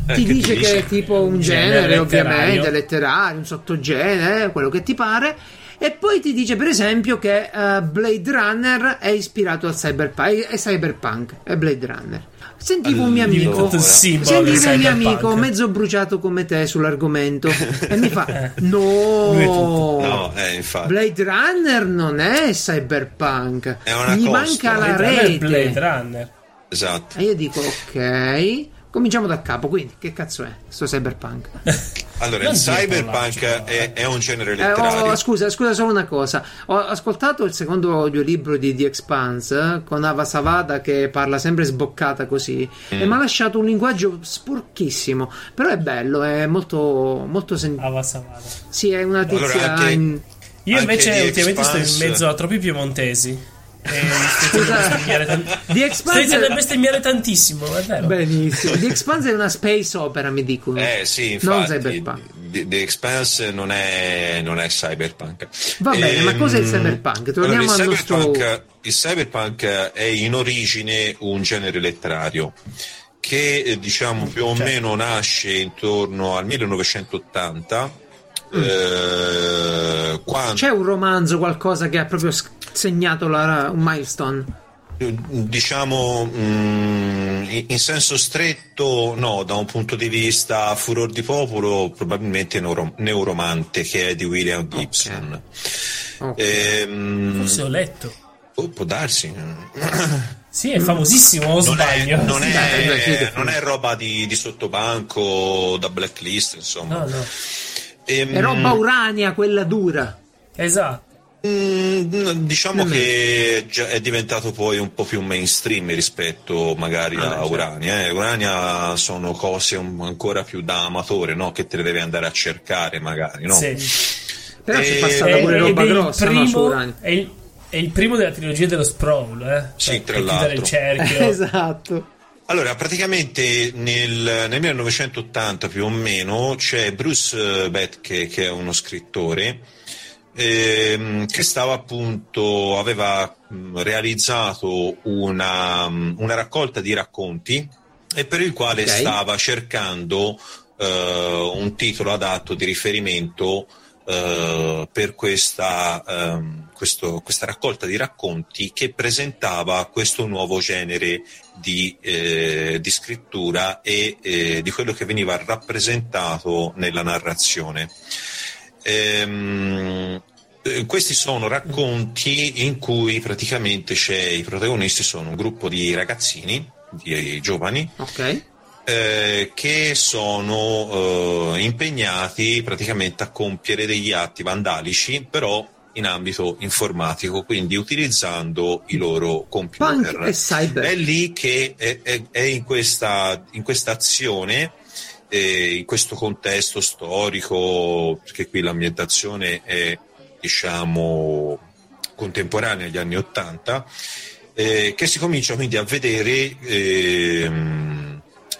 Eh, Ti che dice che è tipo un Genere genere, letterario. ovviamente, letterario, un sottogenere, quello che ti pare. E poi ti dice, per esempio, che eh, Blade Runner è ispirato al cyberpunk. È cyberpunk, è Blade Runner. Sentivo un mio amico. Sentivo un mio amico mezzo bruciato come te sull'argomento e mi fa: Eh. No. No, eh, infatti. Blade Runner non è cyberpunk. È una Gli costa. manca la Blade Runner è rete. Blade Runner. Esatto. E io dico, ok. Cominciamo da capo. Quindi, che cazzo è sto cyberpunk? Allora, Non il cyberpunk è, è un genere Eh, letterario. oh, scusa, scusa solo una cosa. Ho ascoltato il secondo audiolibro di The Expanse eh, con Ava Savada che parla sempre sboccata così Mm. e mi ha lasciato un linguaggio sporchissimo. Però è bello, è molto, molto sen- Ava Savada. Sì, è una tizia. Allora, anche- in- Io invece ultimamente sto in mezzo a troppi piemontesi. E tan- The Expanse. bestemmiare tantissimo, è vero. Benissimo. The Expanse è una space opera, mi dicono. Eh sì, Non infatti, cyberpunk. The, The Expanse non è, non è cyberpunk. Va bene, ma cos'è il cyberpunk? Torniamo allora, il al nostro- cyberpunk, il cyberpunk è in origine un genere letterario che eh, diciamo più o meno nasce intorno al 1980 eh, quando C'è un romanzo, qualcosa che ha proprio segnato la- un milestone? Diciamo mm, in senso stretto, no, da un punto di vista furor di popolo, probabilmente Neuro- Neuromante, che è di William Gibson. Ok. Ehm, Forse ho letto. oh, può darsi. Sì, è famosissimo, o Non è, sbaglio. non è- Dai, dai, sì, che non è roba di, di sottobanco da blacklist, insomma. No, no. Ehm, È roba urania, quella dura. Esatto. Mm, diciamo che è diventato poi un po' più mainstream rispetto magari Ah, a certo. Urania. eh. Urania sono cose un- ancora più da amatore, no? Che te le devi andare a cercare magari, no? Sì. Però c'è Eh, passata pure roba è il grossa, no, su primo- Urania. è, il, è il primo della trilogia dello Sprawl, eh? Sì, Cioè, tra l'altro. il cerchio. esatto. Allora, praticamente nel, nel 1980 più o meno c'è Bruce eh, Betke, che è uno scrittore, ehm, che stava appunto, aveva mh, realizzato una, mh, una raccolta di racconti e per il quale Ok. stava cercando eh, un titolo adatto di riferimento eh, per questa, ehm, questo- questa raccolta di racconti che presentava questo nuovo genere di, eh, di scrittura e eh, di quello che veniva rappresentato nella narrazione. Ehm, eh, questi sono racconti in cui praticamente i protagonisti sono un gruppo di ragazzini, di giovani, Ok. Eh, che sono eh, impegnati praticamente a compiere degli atti vandalici, però in ambito informatico, quindi utilizzando i loro computer. È lì che è, è- è in questa in questa azione, eh, in questo contesto storico, perché qui l'ambientazione è diciamo contemporanea agli anni Ottanta, eh, che si comincia quindi a vedere ehm,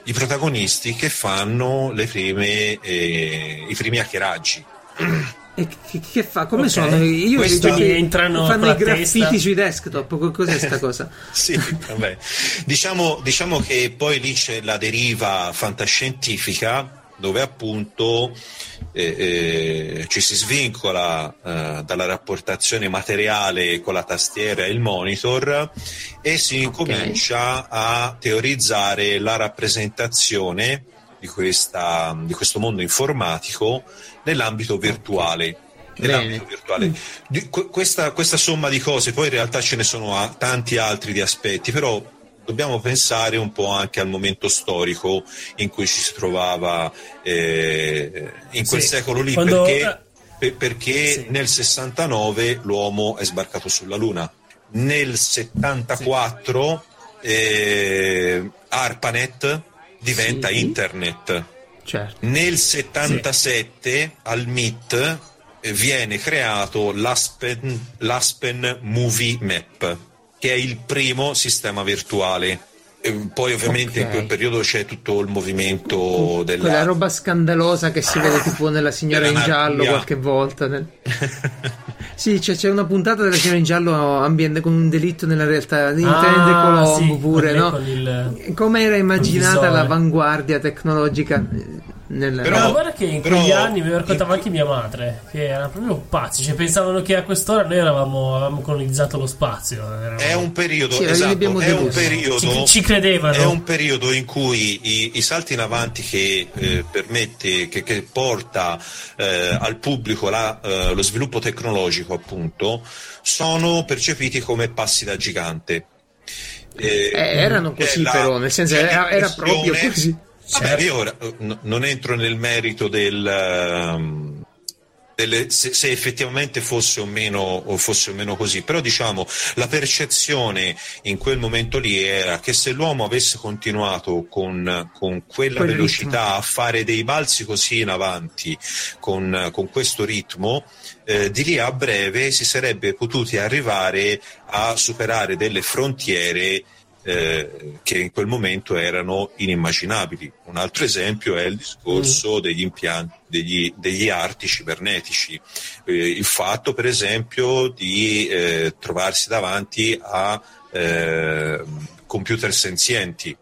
i protagonisti che fanno le prime, eh, i primi hackeraggi. E che, che fa? Come Ok. sono? Io Questo- vedo che entrano fanno i graffiti testa. sui desktop. Co- Cos'è sta cosa? Sì, vabbè. Diciamo, diciamo che poi lì c'è la deriva fantascientifica dove appunto eh, eh, ci si svincola eh, dalla rapportazione materiale con la tastiera e il monitor e si incomincia a teorizzare la rappresentazione di, questa, di questo mondo informatico nell'ambito virtuale. Nell'ambito virtuale. Di- que- questa, questa somma di cose, poi in realtà ce ne sono a- tanti altri di aspetti, però dobbiamo pensare un po' anche al momento storico in cui ci si trovava eh, in quel Sì. secolo lì, Quando- perché, per- perché Sì. nel 69 l'uomo è sbarcato sulla Luna, nel 74 eh, ARPANET diventa Sì. internet. Certo. Nel 77 al MIT eh, viene creato l'Aspen, l'Aspen Movie Map, che è il primo sistema virtuale. E poi ovviamente Ok. in quel periodo c'è tutto il movimento della... Quella roba scandalosa che si vede tipo nella signora in giallo qualche volta. nel- Sì, c'è, c'è una puntata della signora in giallo ambiente con un delitto nella realtà. Intende Ah, Colombo sì, pure, no? il- Come era immaginata l'avanguardia tecnologica nel... Però- Ma guarda che in però- quegli anni mi raccontava in- anche mia madre che erano proprio pazzi, cioè pensavano che a quest'ora noi eravamo, avevamo colonizzato lo spazio. eravamo- È un periodo, Sì, esatto, è un periodo, Ci- ci credevano. È un periodo in cui i, i salti in avanti che eh, permette, che, che porta eh, al pubblico la, eh, lo sviluppo tecnologico, appunto, sono percepiti come passi da gigante. Eh, Eh, erano così la- però, nel senso era, era proprio così. Vabbè, io ora no- non entro nel merito del, ehm, delle- se, se effettivamente fosse o, meno, fosse o meno così, però diciamo la percezione in quel momento lì era che se l'uomo avesse continuato con, con quella Quel velocità ritmo. a fare dei balzi così in avanti con, con questo ritmo, eh, di lì a breve si sarebbe potuti arrivare a superare delle frontiere eh, che in quel momento erano inimmaginabili. Un altro esempio è il discorso degli impianti, degli, degli arti cibernetici. Eh, il fatto, per esempio, di eh, trovarsi davanti a eh, computer senzienti,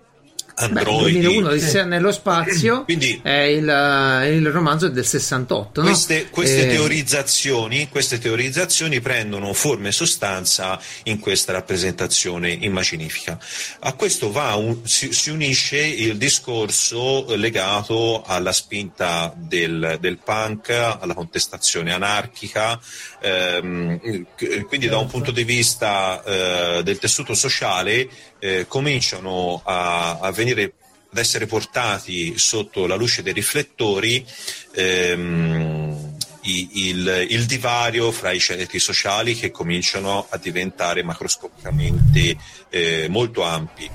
Beh, androidi. 2001 Odissea nello spazio Quindi- è il, eh, il romanzo del 68 no? Queste, queste Eh, teorizzazioni, queste teorizzazioni prendono forma e sostanza in questa rappresentazione immaginifica. A questo va un- si, si unisce il discorso legato alla spinta del, del punk, alla contestazione anarchica, ehm, quindi da un punto di vista eh, del tessuto sociale eh, cominciano a, a venire ad essere portati sotto la luce dei riflettori ehm, il, il divario fra i ceti sociali che cominciano a diventare macroscopicamente eh, molto ampi.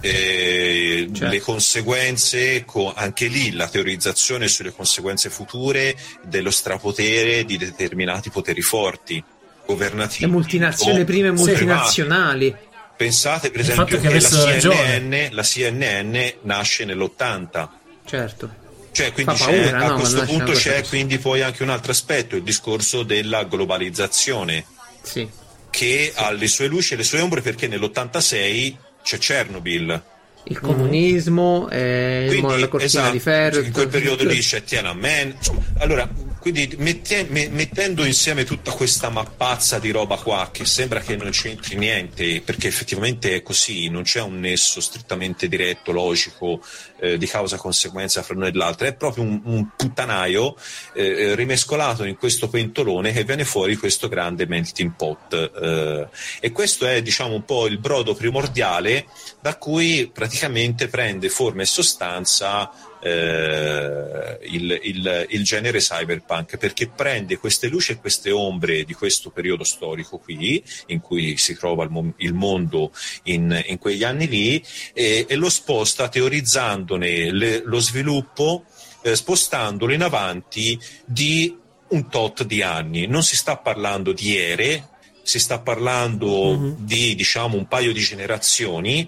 Eh, Certo. Le conseguenze, co- anche lì la teorizzazione sulle conseguenze future dello strapotere di determinati poteri forti, governativi. le multinazionali, le prime privati. Pensate per esempio che che, la. CNN, la CNN nasce nell'80. certo Cioè, quindi paura, a no? questo punto c'è cosa quindi poi anche un altro aspetto, il discorso della globalizzazione, sì che ha le sue luci e le sue ombre perché nell'86 c'è Chernobyl. il comunismo eh, il Quindi, la cortina esatto, di ferro in quel periodo lì c'è Tiananmen. Insomma, allora, quindi mette, me, mettendo insieme tutta questa mappazza di roba qua che sembra che non c'entri niente, perché effettivamente è così, non c'è un nesso strettamente diretto, logico, eh, di causa-conseguenza fra una e l'altra, è proprio un, un puttanaio eh, rimescolato in questo pentolone che viene fuori questo grande melting pot. Eh, e questo è diciamo un po' il brodo primordiale da cui praticamente prende forma e sostanza eh, il, il, il, genere cyberpunk perché prende queste luci e queste ombre di questo periodo storico qui in cui si trova il, il mondo in, in, quegli anni lì e, e lo sposta teorizzandone le, lo sviluppo eh, spostandolo in avanti di un tot di anni non si sta parlando di ere si sta parlando mm-hmm. di diciamo un paio di generazioni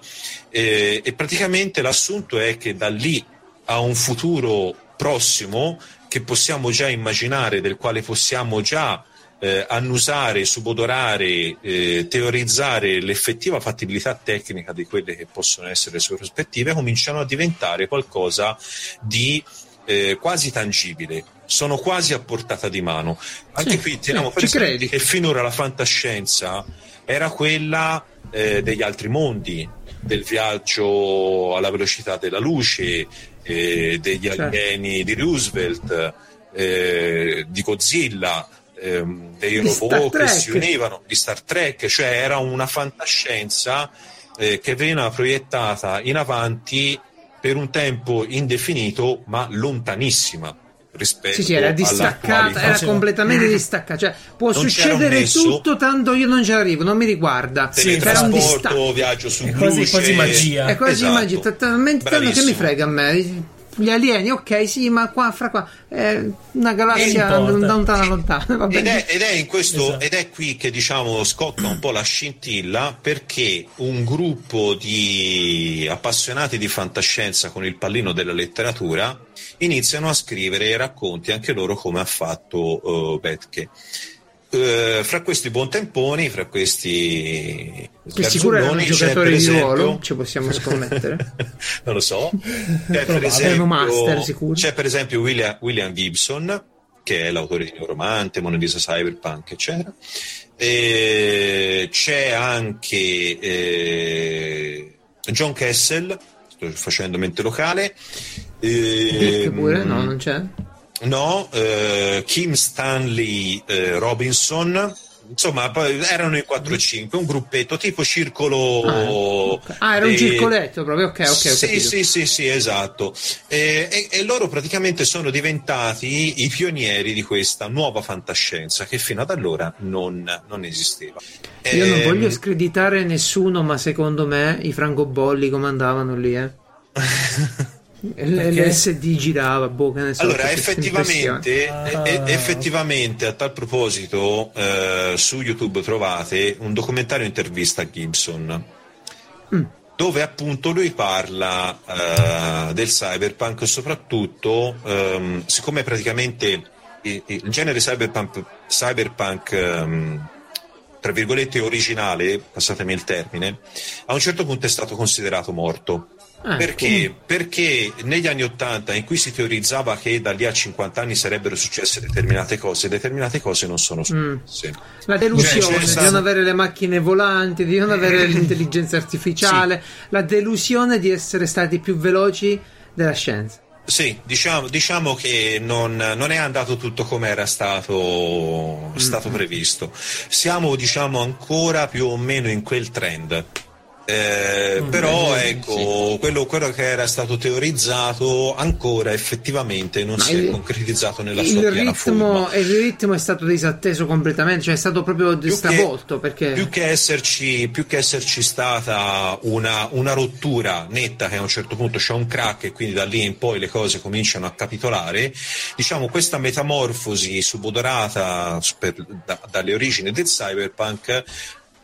eh, e praticamente l'assunto è che da lì a un futuro prossimo che possiamo già immaginare, del quale possiamo già eh, annusare, subodorare, eh, teorizzare l'effettiva fattibilità tecnica di quelle che possono essere le sue prospettive, cominciano a diventare qualcosa di eh, quasi tangibile. Sono quasi a portata di mano. Anche sì, qui teniamo sì, presente che finora la fantascienza era quella eh, degli altri mondi, del viaggio alla velocità della luce, eh, degli certo. alieni di Roosevelt, eh, di Godzilla, ehm, dei di robot che si univano, di Star Trek, cioè era una fantascienza eh, che veniva proiettata in avanti per un tempo indefinito ma lontanissima rispetto sì, sì, era distaccata, era completamente distaccata. Cioè, può non succedere tutto, tanto io non ci arrivo, non mi riguarda. Sì, era un distacco. viaggio su è quasi, quasi magia. È quasi esatto. magia, talmente tanto che mi frega a me gli alieni, ok, sì, ma qua fra qua è una galassia lontana lontana. Ed è, ed, è questo, esatto. ed è qui che diciamo scotta un po' la scintilla perché un gruppo di appassionati di fantascienza con il pallino della letteratura iniziano a scrivere racconti anche loro come ha fatto uh, Betke. Uh, fra questi buontemponi, fra questi che sicuro erano giocatori di ruolo, ci possiamo scommettere. non lo so. C'è per, esempio, master, c'è per esempio William, William, Gibson, che è l'autore di Neuromante, Mona Lisa Cyberpunk, eccetera. E c'è anche eh, John Kessel, sto facendo mente locale. Eh, pure? No, non c'è? No, eh, Kim Stanley eh, Robinson, insomma erano i 4-5 un gruppetto tipo circolo ah, okay. ah era un circoletto proprio ok ok sì sì sì sì esatto. E, e, e, loro praticamente sono diventati i pionieri di questa nuova fantascienza che fino ad allora non, non esisteva. Io e... non voglio ehm, screditare nessuno ma secondo me i francobolli comandavano lì eh L'SD girava, boh, che ne so, allora, effettivamente, ah. effettivamente, a tal proposito, eh, su YouTube trovate un documentario intervista a Gibson, mm. dove appunto lui parla eh, del cyberpunk, soprattutto ehm, siccome praticamente il, il genere cyberpunk, cyberpunk ehm, tra virgolette originale, passatemi il termine, a un certo punto è stato considerato morto Ah, perché? Mm. Perché negli anni Ottanta, in cui si teorizzava che da lì a 50 anni sarebbero successe determinate cose, determinate cose non sono successe. Mm. La delusione cioè, di non avere le macchine volanti, di non avere l'intelligenza artificiale, sì. la delusione di essere stati più veloci della scienza. Sì, diciamo, diciamo che non, non, è andato tutto come era stato, stato mm. previsto. Siamo diciamo, ancora più o meno in quel trend. Eh, mm, però ecco, quello, quello, che era stato teorizzato ancora effettivamente non Ma si il, è concretizzato nella sua piena forma. Il ritmo è stato disatteso completamente, cioè è stato proprio più stravolto. Che, perché... più, che esserci, più che esserci stata una, una, rottura netta che a un certo punto c'è un crack e quindi da lì in poi le cose cominciano a capitolare, diciamo questa metamorfosi subodorata per, da, dalle origini del cyberpunk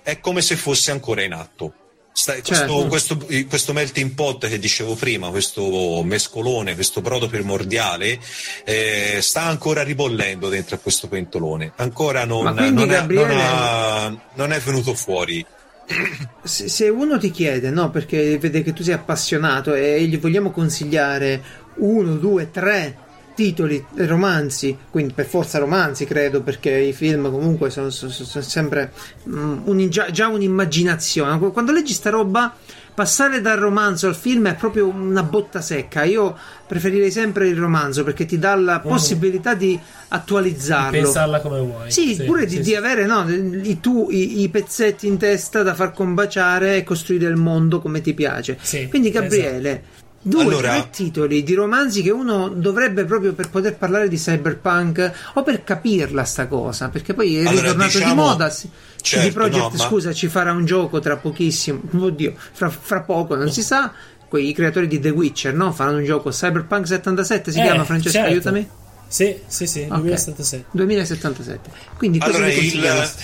è come se fosse ancora in atto Sta, certo. questo, questo, questo, melting pot che dicevo prima, questo mescolone, questo brodo primordiale, eh, sta ancora ribollendo dentro a questo pentolone. Ancora non, non, Gabriele... è, non, ha, non è venuto fuori. Se, uno ti chiede, no, perché vede che tu sei appassionato e gli vogliamo consigliare uno, due, tre titoli romanzi, quindi per forza romanzi credo, perché i film comunque sono, sono, sono sempre um, un, già, già, un'immaginazione. Quando leggi sta roba, passare dal romanzo al film è proprio una botta secca. Io preferirei sempre il romanzo perché ti dà la mm. possibilità di attualizzarlo. Di pensarla come vuoi. Sì, sì pure sì, di, sì. di, avere no, i, tu, i, i, pezzetti in testa da far combaciare e costruire il mondo come ti piace. Quindi Gabriele... Esatto due allora... tre titoli di romanzi che uno dovrebbe proprio per poter parlare di cyberpunk o per capirla sta cosa perché poi è allora, ritornato diciamo... di moda certo, CD Projekt no, ma... scusa ci farà un gioco tra pochissimo. Oddio fra, fra poco non si sa. Quei creatori di The Witcher no? faranno un gioco Cyberpunk 77 si eh, chiama Francesco certo. aiutami. Sì sì sì okay. 2077 2077 quindi cosa allora, il...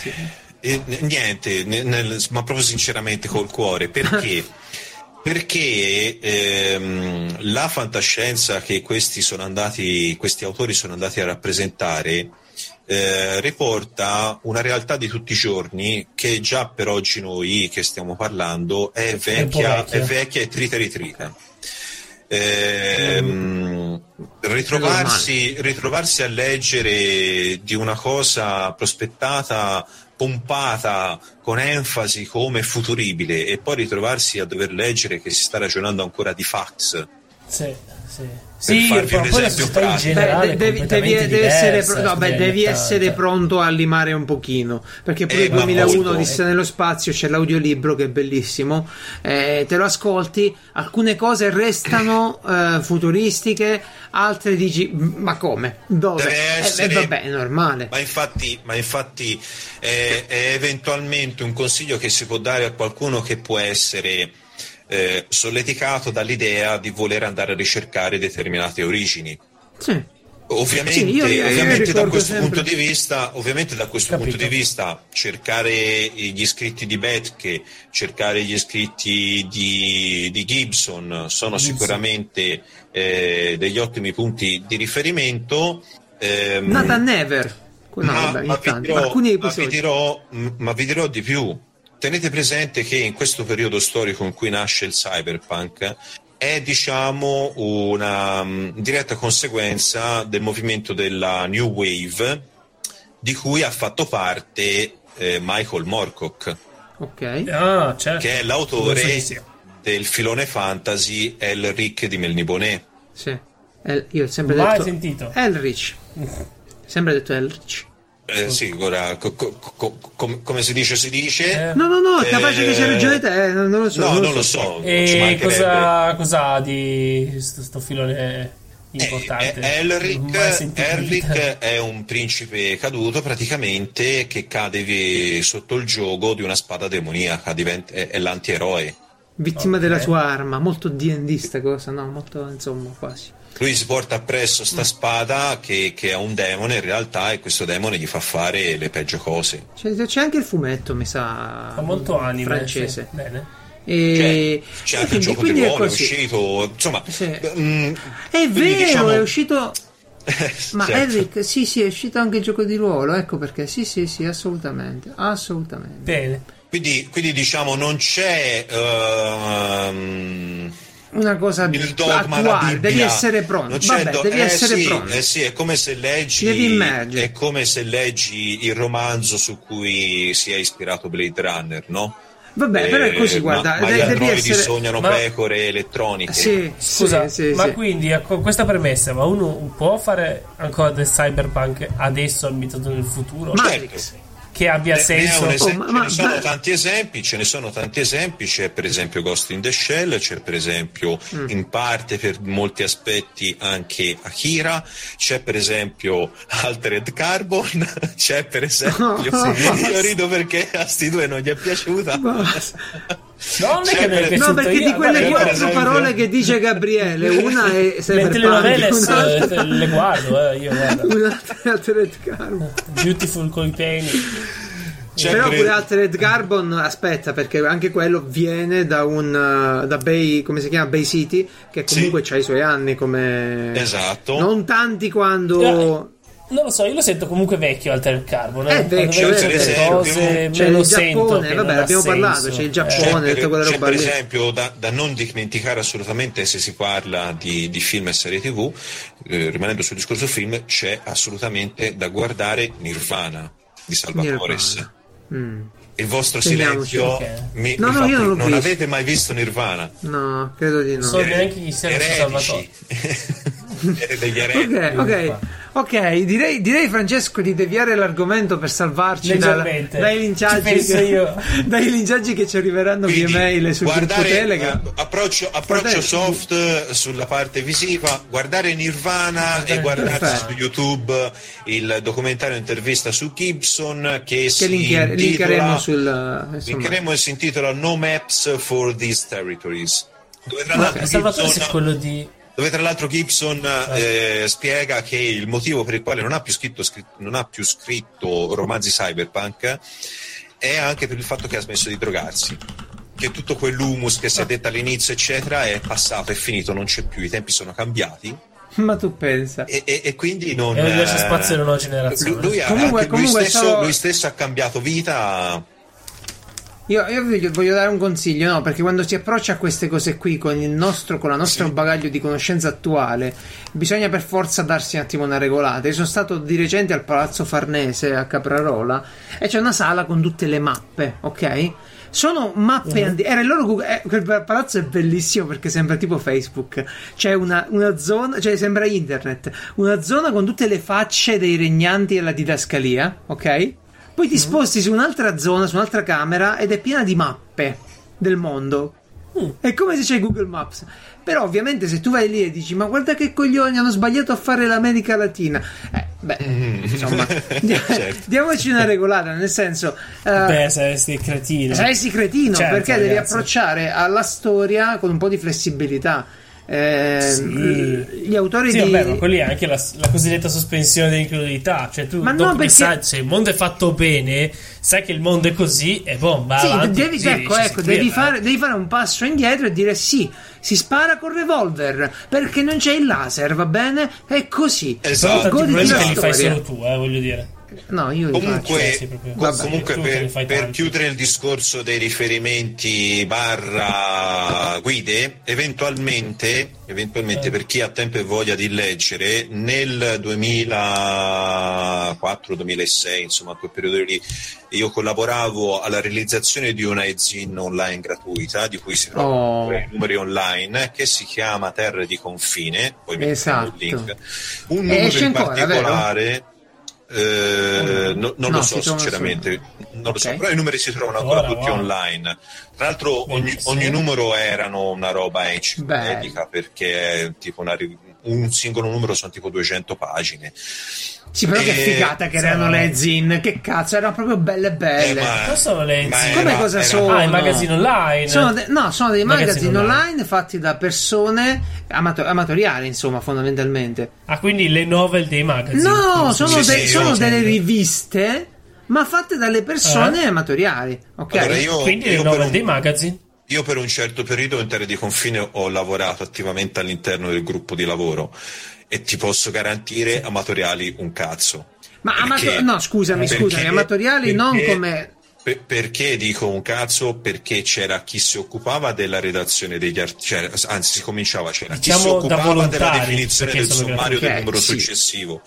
Eh, niente, nel, ma proprio sinceramente col cuore, perché Perché ehm, la fantascienza che questi, andati, questi, autori sono andati a rappresentare eh, riporta una realtà di tutti i giorni che già per oggi noi che stiamo parlando è vecchia, è vecchia e trita ritrita. Eh, mm. ritrovarsi, ritrovarsi a leggere di una cosa prospettata pompata con enfasi come futuribile e poi ritrovarsi a dover leggere che si sta ragionando ancora di fax. Sì, sì. Per sì, farvi un esempio pratico. Beh, devi, devi, devi, essere, no, beh, devi essere, pronto a limare un pochino perché pure eh, 2001 Odissea nello spazio c'è l'audiolibro che è bellissimo eh, te lo ascolti alcune cose restano eh, futuristiche altre dici ma come? dove? Deve eh, essere, eh, vabbè è normale ma infatti, ma infatti è, è eventualmente un consiglio che si può dare a qualcuno che può essere eh, solleticato dall'idea di voler andare a ricercare determinate origini. Sì. Ovviamente, sì, io, io ovviamente, da questo punto di vista, ovviamente da questo punto di vista cercare gli scritti di Betke, cercare gli scritti di, di Gibson sono Gibson. sicuramente eh, degli ottimi punti di riferimento. Ehm, Nathan Never. No, ma, vabbè, ma, vi dirò, ma, vi dirò, ma vi dirò di più tenete presente che in questo periodo storico in cui nasce il cyberpunk è diciamo una um, diretta conseguenza del movimento della New Wave di cui ha fatto parte eh, Michael Moorcock okay. ah, certo. che è l'autore del filone fantasy Elric di Melniboné sì. El, io ho sempre Mai detto sentito Elrich sempre detto Elrich eh, sì, ora, co- co- co- come si dice, si dice. Eh. No, no, no, è capace eh, che c'è ragione te, eh, non, lo so. No, non, non lo so. so. E cosa, cosa di sto filone importante? Eh, Elric, Elric è un principe caduto praticamente che cade sotto il gioco di una spada demoniaca, diventa, è, è l'antieroe. Vittima okay. della sua arma, molto D&D sta cosa, no? Molto, insomma, quasi lui si porta appresso sta spada che, che, ha un demone in realtà e questo demone gli fa fare le peggio cose. C'è, c'è anche il fumetto, mi sa. Fa molto anime. Francese. Sì. Bene. E... C'è, c'è anche il gioco di ruolo, è, è, uscito. Insomma, sì. mh, mm, è vero, diciamo... è uscito. Ma certo. Eric, sì, sì, è uscito anche il gioco di ruolo. Ecco perché, sì, sì, sì, assolutamente. Assolutamente. Bene. Quindi, quindi diciamo, non c'è. Uh, una cosa il dogma, attuale, devi essere pronto. Vabbè, do- devi eh, essere sì, pronto. Eh sì, è come se leggi è come se leggi il romanzo su cui si è ispirato Blade Runner, no? Vabbè, eh, però è così, guarda, ma, ma gli androidi essere... sognano ma... pecore elettroniche. Sì, scusa, sì, sì, ma sì. quindi con questa premessa, ma uno può fare ancora del cyberpunk adesso abitato nel futuro? Matrix. Certo che abbia senso. Esempio, oh, ma, ce ne sono tanti esempi, ce ne sono tanti esempi, c'è per esempio Ghost in the Shell, c'è per esempio mm. in parte per molti aspetti anche Akira, c'è per esempio Altered Carbon, c'è per esempio oh, io rido perché a sti due non gli è piaciuta. No, non è che per... no, perché io, di quelle quattro parole che dice Gabriele, una è le telenovele le guardo, eh, io guardo. Un'altra è Altered Carbon. Beautiful Coipeni. Cioè, Però pure Altered Carbon, aspetta, perché anche quello viene da un uh, da Bay, come si chiama? Bay City, che comunque sì. ha i suoi anni come Esatto. Non tanti quando Non lo so, io lo sento comunque vecchio Alter Carbon. Eh? È vecchio, Quando è vedo queste vecchio. cose, C'è il. Giappone, vabbè, abbiamo parlato, c'è il Eh. Giappone. C'è tutta per, quella c'è roba per esempio da, da non dimenticare assolutamente se si parla di, di film e serie tv, eh, rimanendo sul discorso film, c'è assolutamente da guardare Nirvana di Salvatores. Nirvana. Mm. Il vostro silenzio mi, No, mi no, io non non visto. avete mai visto Nirvana? No, credo di no. So- neanche chi sia. Siete degli ereti. Ok, ok, ok, direi, direi Francesco di deviare l'argomento per salvarci dal- dai Ci linciaggi che, io. dai linciaggi che ci arriveranno via Quindi, mail sul gruppo Telegram. eh, approccio, approccio soft eh, sulla parte visiva, guardare Nirvana e guardare Perfetto. su YouTube il documentario intervista su Gibson che, Che si linker- intitola, linkeremo sul linkeremo e si intitola No Maps for These Territories. Dove tra l'altro Salvatore è quello di. Dove tra l'altro Gibson eh, spiega che il motivo per il quale non ha più scritto, scritto- non ha più scritto romanzi cyberpunk è anche per il fatto che ha smesso di drogarsi. Che tutto quell'humus che si è detto all'inizio, eccetera, è passato, è finito, non c'è più, i tempi sono cambiati Ma tu pensa. e, e- e quindi non. E non lascia eh, spazio alla nuova generazione. Lui, lui ha- Comunque- anche lui comunque stesso, stavo- lui stesso ha cambiato vita. Io, io vi voglio dare un consiglio, no? Perché quando si approccia a queste cose qui con il nostro, con la nostra Sì. bagaglio di conoscenza attuale, bisogna per forza darsi un attimo una regolata. Io sono stato di recente al Palazzo Farnese a Caprarola e c'è una sala con tutte le mappe, ok? Sono mappe antiche. Era il loro Google. eh, quel palazzo è bellissimo perché sembra tipo Facebook. C'è una, una zona, cioè sembra internet. Una zona con tutte le facce dei regnanti della didascalia, ok? Poi ti sposti su un'altra zona, su un'altra camera ed è piena di mappe del mondo. È come se c'è Google Maps. Però ovviamente se tu vai lì e dici ma guarda che coglioni hanno sbagliato a fare l'America Latina. Eh, beh, insomma, dia- Certo. diamoci una regolata, nel senso... eh, Beh, saresti cretino. Saresti cretino Certo, perché devi ragazzi. approcciare alla storia con un po' di flessibilità. Eh, Sì. Gli autori Sì, di. vabbè, ma quelli è anche la, la cosiddetta sospensione dell'incredulità. Cioè, tu Ma no, perché- sai se il mondo è fatto bene, sai che il mondo è così e va Sì, avanti, devi, così ecco, ecco, devi, fare, devi fare un passo indietro e dire sì, si spara con revolver perché non c'è il laser, va bene? È così. Esatto. Goditi problemi la te li fai storia. solo tu, eh, voglio dire. No, io faccio. Comunque, sì, co- Vabbè, comunque per, per chiudere il discorso dei riferimenti barra guide, eventualmente, eventualmente Eh. per chi ha tempo e voglia di leggere, nel 2004-2006, insomma, quel periodo lì, io collaboravo alla realizzazione di una e-zine online gratuita, di cui si trovano Oh. i numeri online, che si chiama Terre di Confine, poi Esatto. il link. Un numero in particolare... eh, no- non No, lo so sinceramente, non lo Ok. so, però i numeri si trovano ancora Ora, tutti wow. online. Tra l'altro ogni, ogni numero erano una roba enciclopedica perché tipo una un singolo numero sono tipo 200 pagine. Sì, però che Eh, figata che sì. erano le zin. Che cazzo, erano proprio belle belle. Eh, ma- Cosa sono le ma zine? Come cosa era- sono? Ah, i magazzini online. Sono de- no, sono dei Magazzini magazzini online. online. fatti da persone amato- amatoriali, insomma, fondamentalmente. Ah, quindi le novel dei magazzini. No, sono, Sì, de- sì, sono delle riviste, ma fatte dalle persone Eh? amatoriali. Ok. Allora, io- Quindi le io novel per un- dei magazine. Io per un certo periodo in Terra di Confine ho lavorato attivamente all'interno del gruppo di lavoro e ti posso garantire amatoriali un cazzo. Ma Perché- amato- no, scusami, perché- scusami, amatoriali non perché- come. Per- perché dico un cazzo? Perché c'era chi si occupava della redazione degli articoli, anzi si cominciava, c'era chi si Diciamo occupava della definizione del sommario del numero sì. successivo,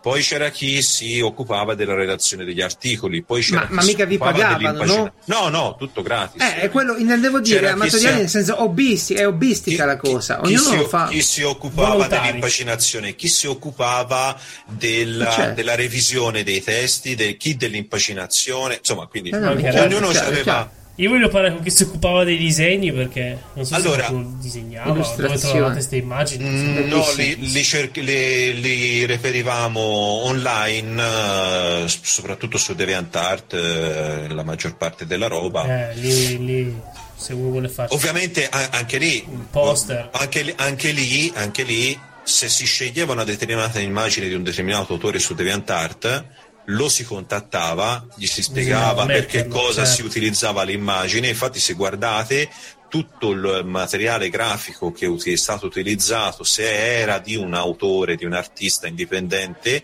poi c'era chi si occupava della redazione degli articoli, poi c'era Ma- chi ma si mica vi pagavano, no? No, no, tutto gratis. Eh, è quello, intendevo dire, C'era chi amatoriali si- nel senso hobbisti, è hobbistica la Chi- cosa. chi Ognuno si, lo fa. chi si occupava Volontari. dell'impaginazione, chi si occupava della, Certo. della revisione dei testi, de- chi dell'impaginazione, insomma, quindi Eh, no, Anche chiaro, ognuno chiaro, chiaro. Io voglio parlare con chi si occupava dei disegni perché non so Allora, se tu disegnava dove trovavate queste immagini. Mm. No, li, li cerc- li- li reperivamo online, s- soprattutto su DeviantArt, eh, la maggior parte della roba. Eh, lì, lì, se uno vuole fare. Ovviamente a- anche lì, Un poster. Anche, lì- anche lì, anche lì, se si sceglieva una determinata immagine di un determinato autore su DeviantArt, lo si contattava, gli si spiegava Bisognava per che metterlo, cosa certo. si utilizzava l'immagine. Infatti, se guardate tutto il materiale grafico che è stato utilizzato, se era di un autore, di un artista indipendente,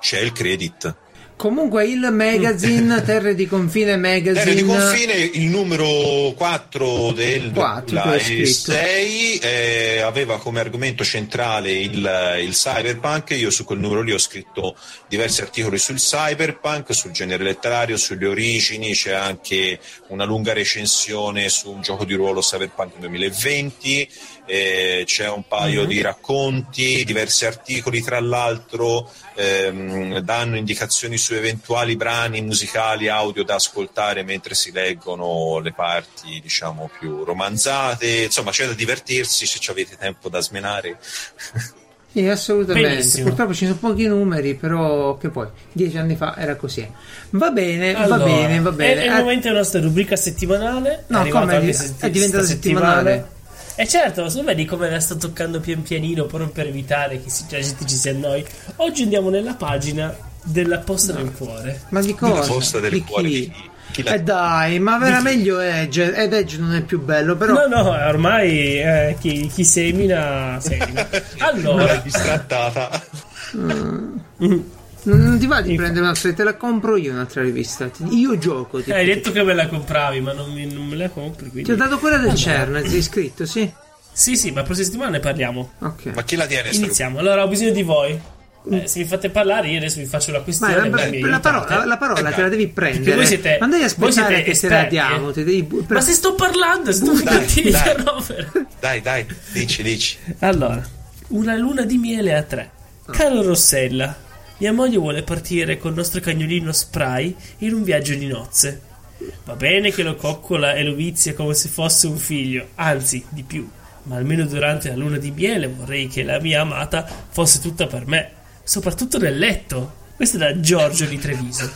c'è il credit. Comunque il magazine Terre di Confine Magazine Terre di confine, il numero 4 del Quattro, tu hai scritto. 2006 eh, aveva come argomento centrale il, il cyberpunk. Io su quel numero lì ho scritto diversi articoli sul cyberpunk, sul genere letterario, sulle origini. C'è anche una lunga recensione su un gioco di ruolo cyberpunk 2020. Eh, c'è un paio di racconti, diversi articoli, tra l'altro ehm, danno indicazioni su eventuali brani musicali audio da ascoltare mentre si leggono le parti diciamo più romanzate insomma c'è da divertirsi se ci avete tempo da smenare Sì, assolutamente. Benissimo. Purtroppo ci sono pochi numeri, però che poi dieci anni fa era così. Va bene, Allora, va bene, va bene. È, è il Ah, momento della nostra rubrica settimanale. No, arrivata come? È se- diventata sta settimanale. E certo, tu vedi come la sto toccando pian pianino proprio per evitare che si- la gente ci si annoi. Oggi andiamo nella pagina della posta del cuore. ma di la cosa? posta del Di cuore chi? di chi? Chi l'ha- Eh dai, ma vera meglio Edge. Ed Edge non è più bello, però. No, no, ormai eh, chi, chi semina, semina. Allora, distrattata Non ti va di prendere un'altra, te la compro io un'altra rivista. Ti- Io gioco. Ti, hai detto che me la compravi, ma non, mi- non me la compri. Quindi... ti ho dato quella del CERN, ti sei iscritto, sì? Sì, sì, ma la prossima settimana ne parliamo. Ok. ma chi la tiene Iniziamo. Allora, ho bisogno di voi. Eh, se mi fate parlare, io adesso vi faccio la Ma questione. la, voi mi la aiutate. parola, la parola te la devi prendere. voi siete- non devi voi aspettare siete che te la esperti, diamo. eh. Ti devi pre- Ma se sto parlando, sto Dai, di dai. interrompere. dai dai dici dici Allora, una luna di miele a tre. Caro Rossella, mia moglie vuole partire col nostro cagnolino Spray in un viaggio di nozze. Va bene che lo coccola e lo vizia come se fosse un figlio, anzi, di più. Ma almeno durante la luna di miele vorrei che la mia amata fosse tutta per me, soprattutto nel letto. Questo è da Giorgio di Treviso.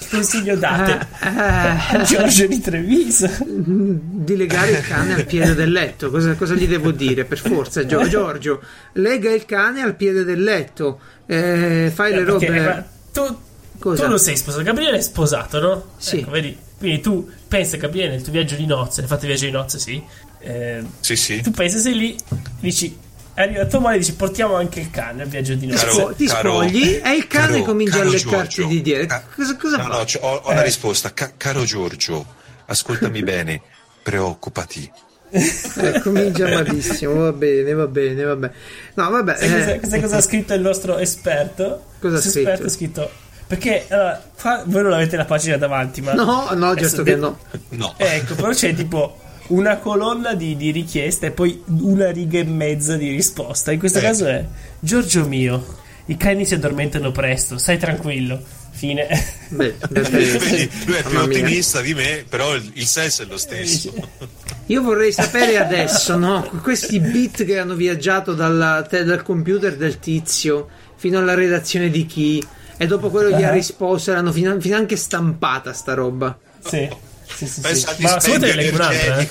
Che consiglio date Eh, a Giorgio di Treviso? di legare il cane al piede del letto. Cosa, cosa gli devo dire? Per forza, Gio- Giorgio, lega il cane al piede del letto. Eh, fai le robe. Tu, tu non sei sposato, Gabriele è sposato, no? Sì. Ecco, vedi? Quindi tu pensa, Gabriele, nel tuo viaggio di nozze, hai fatto il viaggio di nozze, sì? Eh, sì sì tu pensa, sei lì, dici, arriva tua moglie e dici, portiamo anche il cane al viaggio di nozze. Caro- ti caro- spogli e il cane caro- comincia caro a leccarti Giorgio. di dietro. Ca- Cosa, cosa no, no, ho, ho la risposta Ca- caro Giorgio ascoltami bene preoccupati Eh, comincia malissimo. Va bene, va bene, va bene. No, vabbè. Sai cosa, eh, sai cosa ha scritto il nostro esperto? Cosa ha scritto? esperto ha scritto... Perché, allora, qua- voi non avete la pagina davanti, ma... No, no, de- che no. no Ecco, però c'è tipo una colonna di, di richieste e poi una riga e mezza di risposta. In questo Eh. caso è Giorgio mio, i cani si addormentano presto, stai tranquillo. Fine. Beh, Vedi, lui è più mia. ottimista di me però il, il senso è lo stesso Io vorrei sapere adesso, no? Questi bit che hanno viaggiato dalla- dal computer del tizio fino alla redazione di chi e dopo quello gli ha Ah. risposto, erano fin- finanche stampata sta roba. sì. Sì, sì, pensa sì. Ma se vuoi te ne un'altra, eh?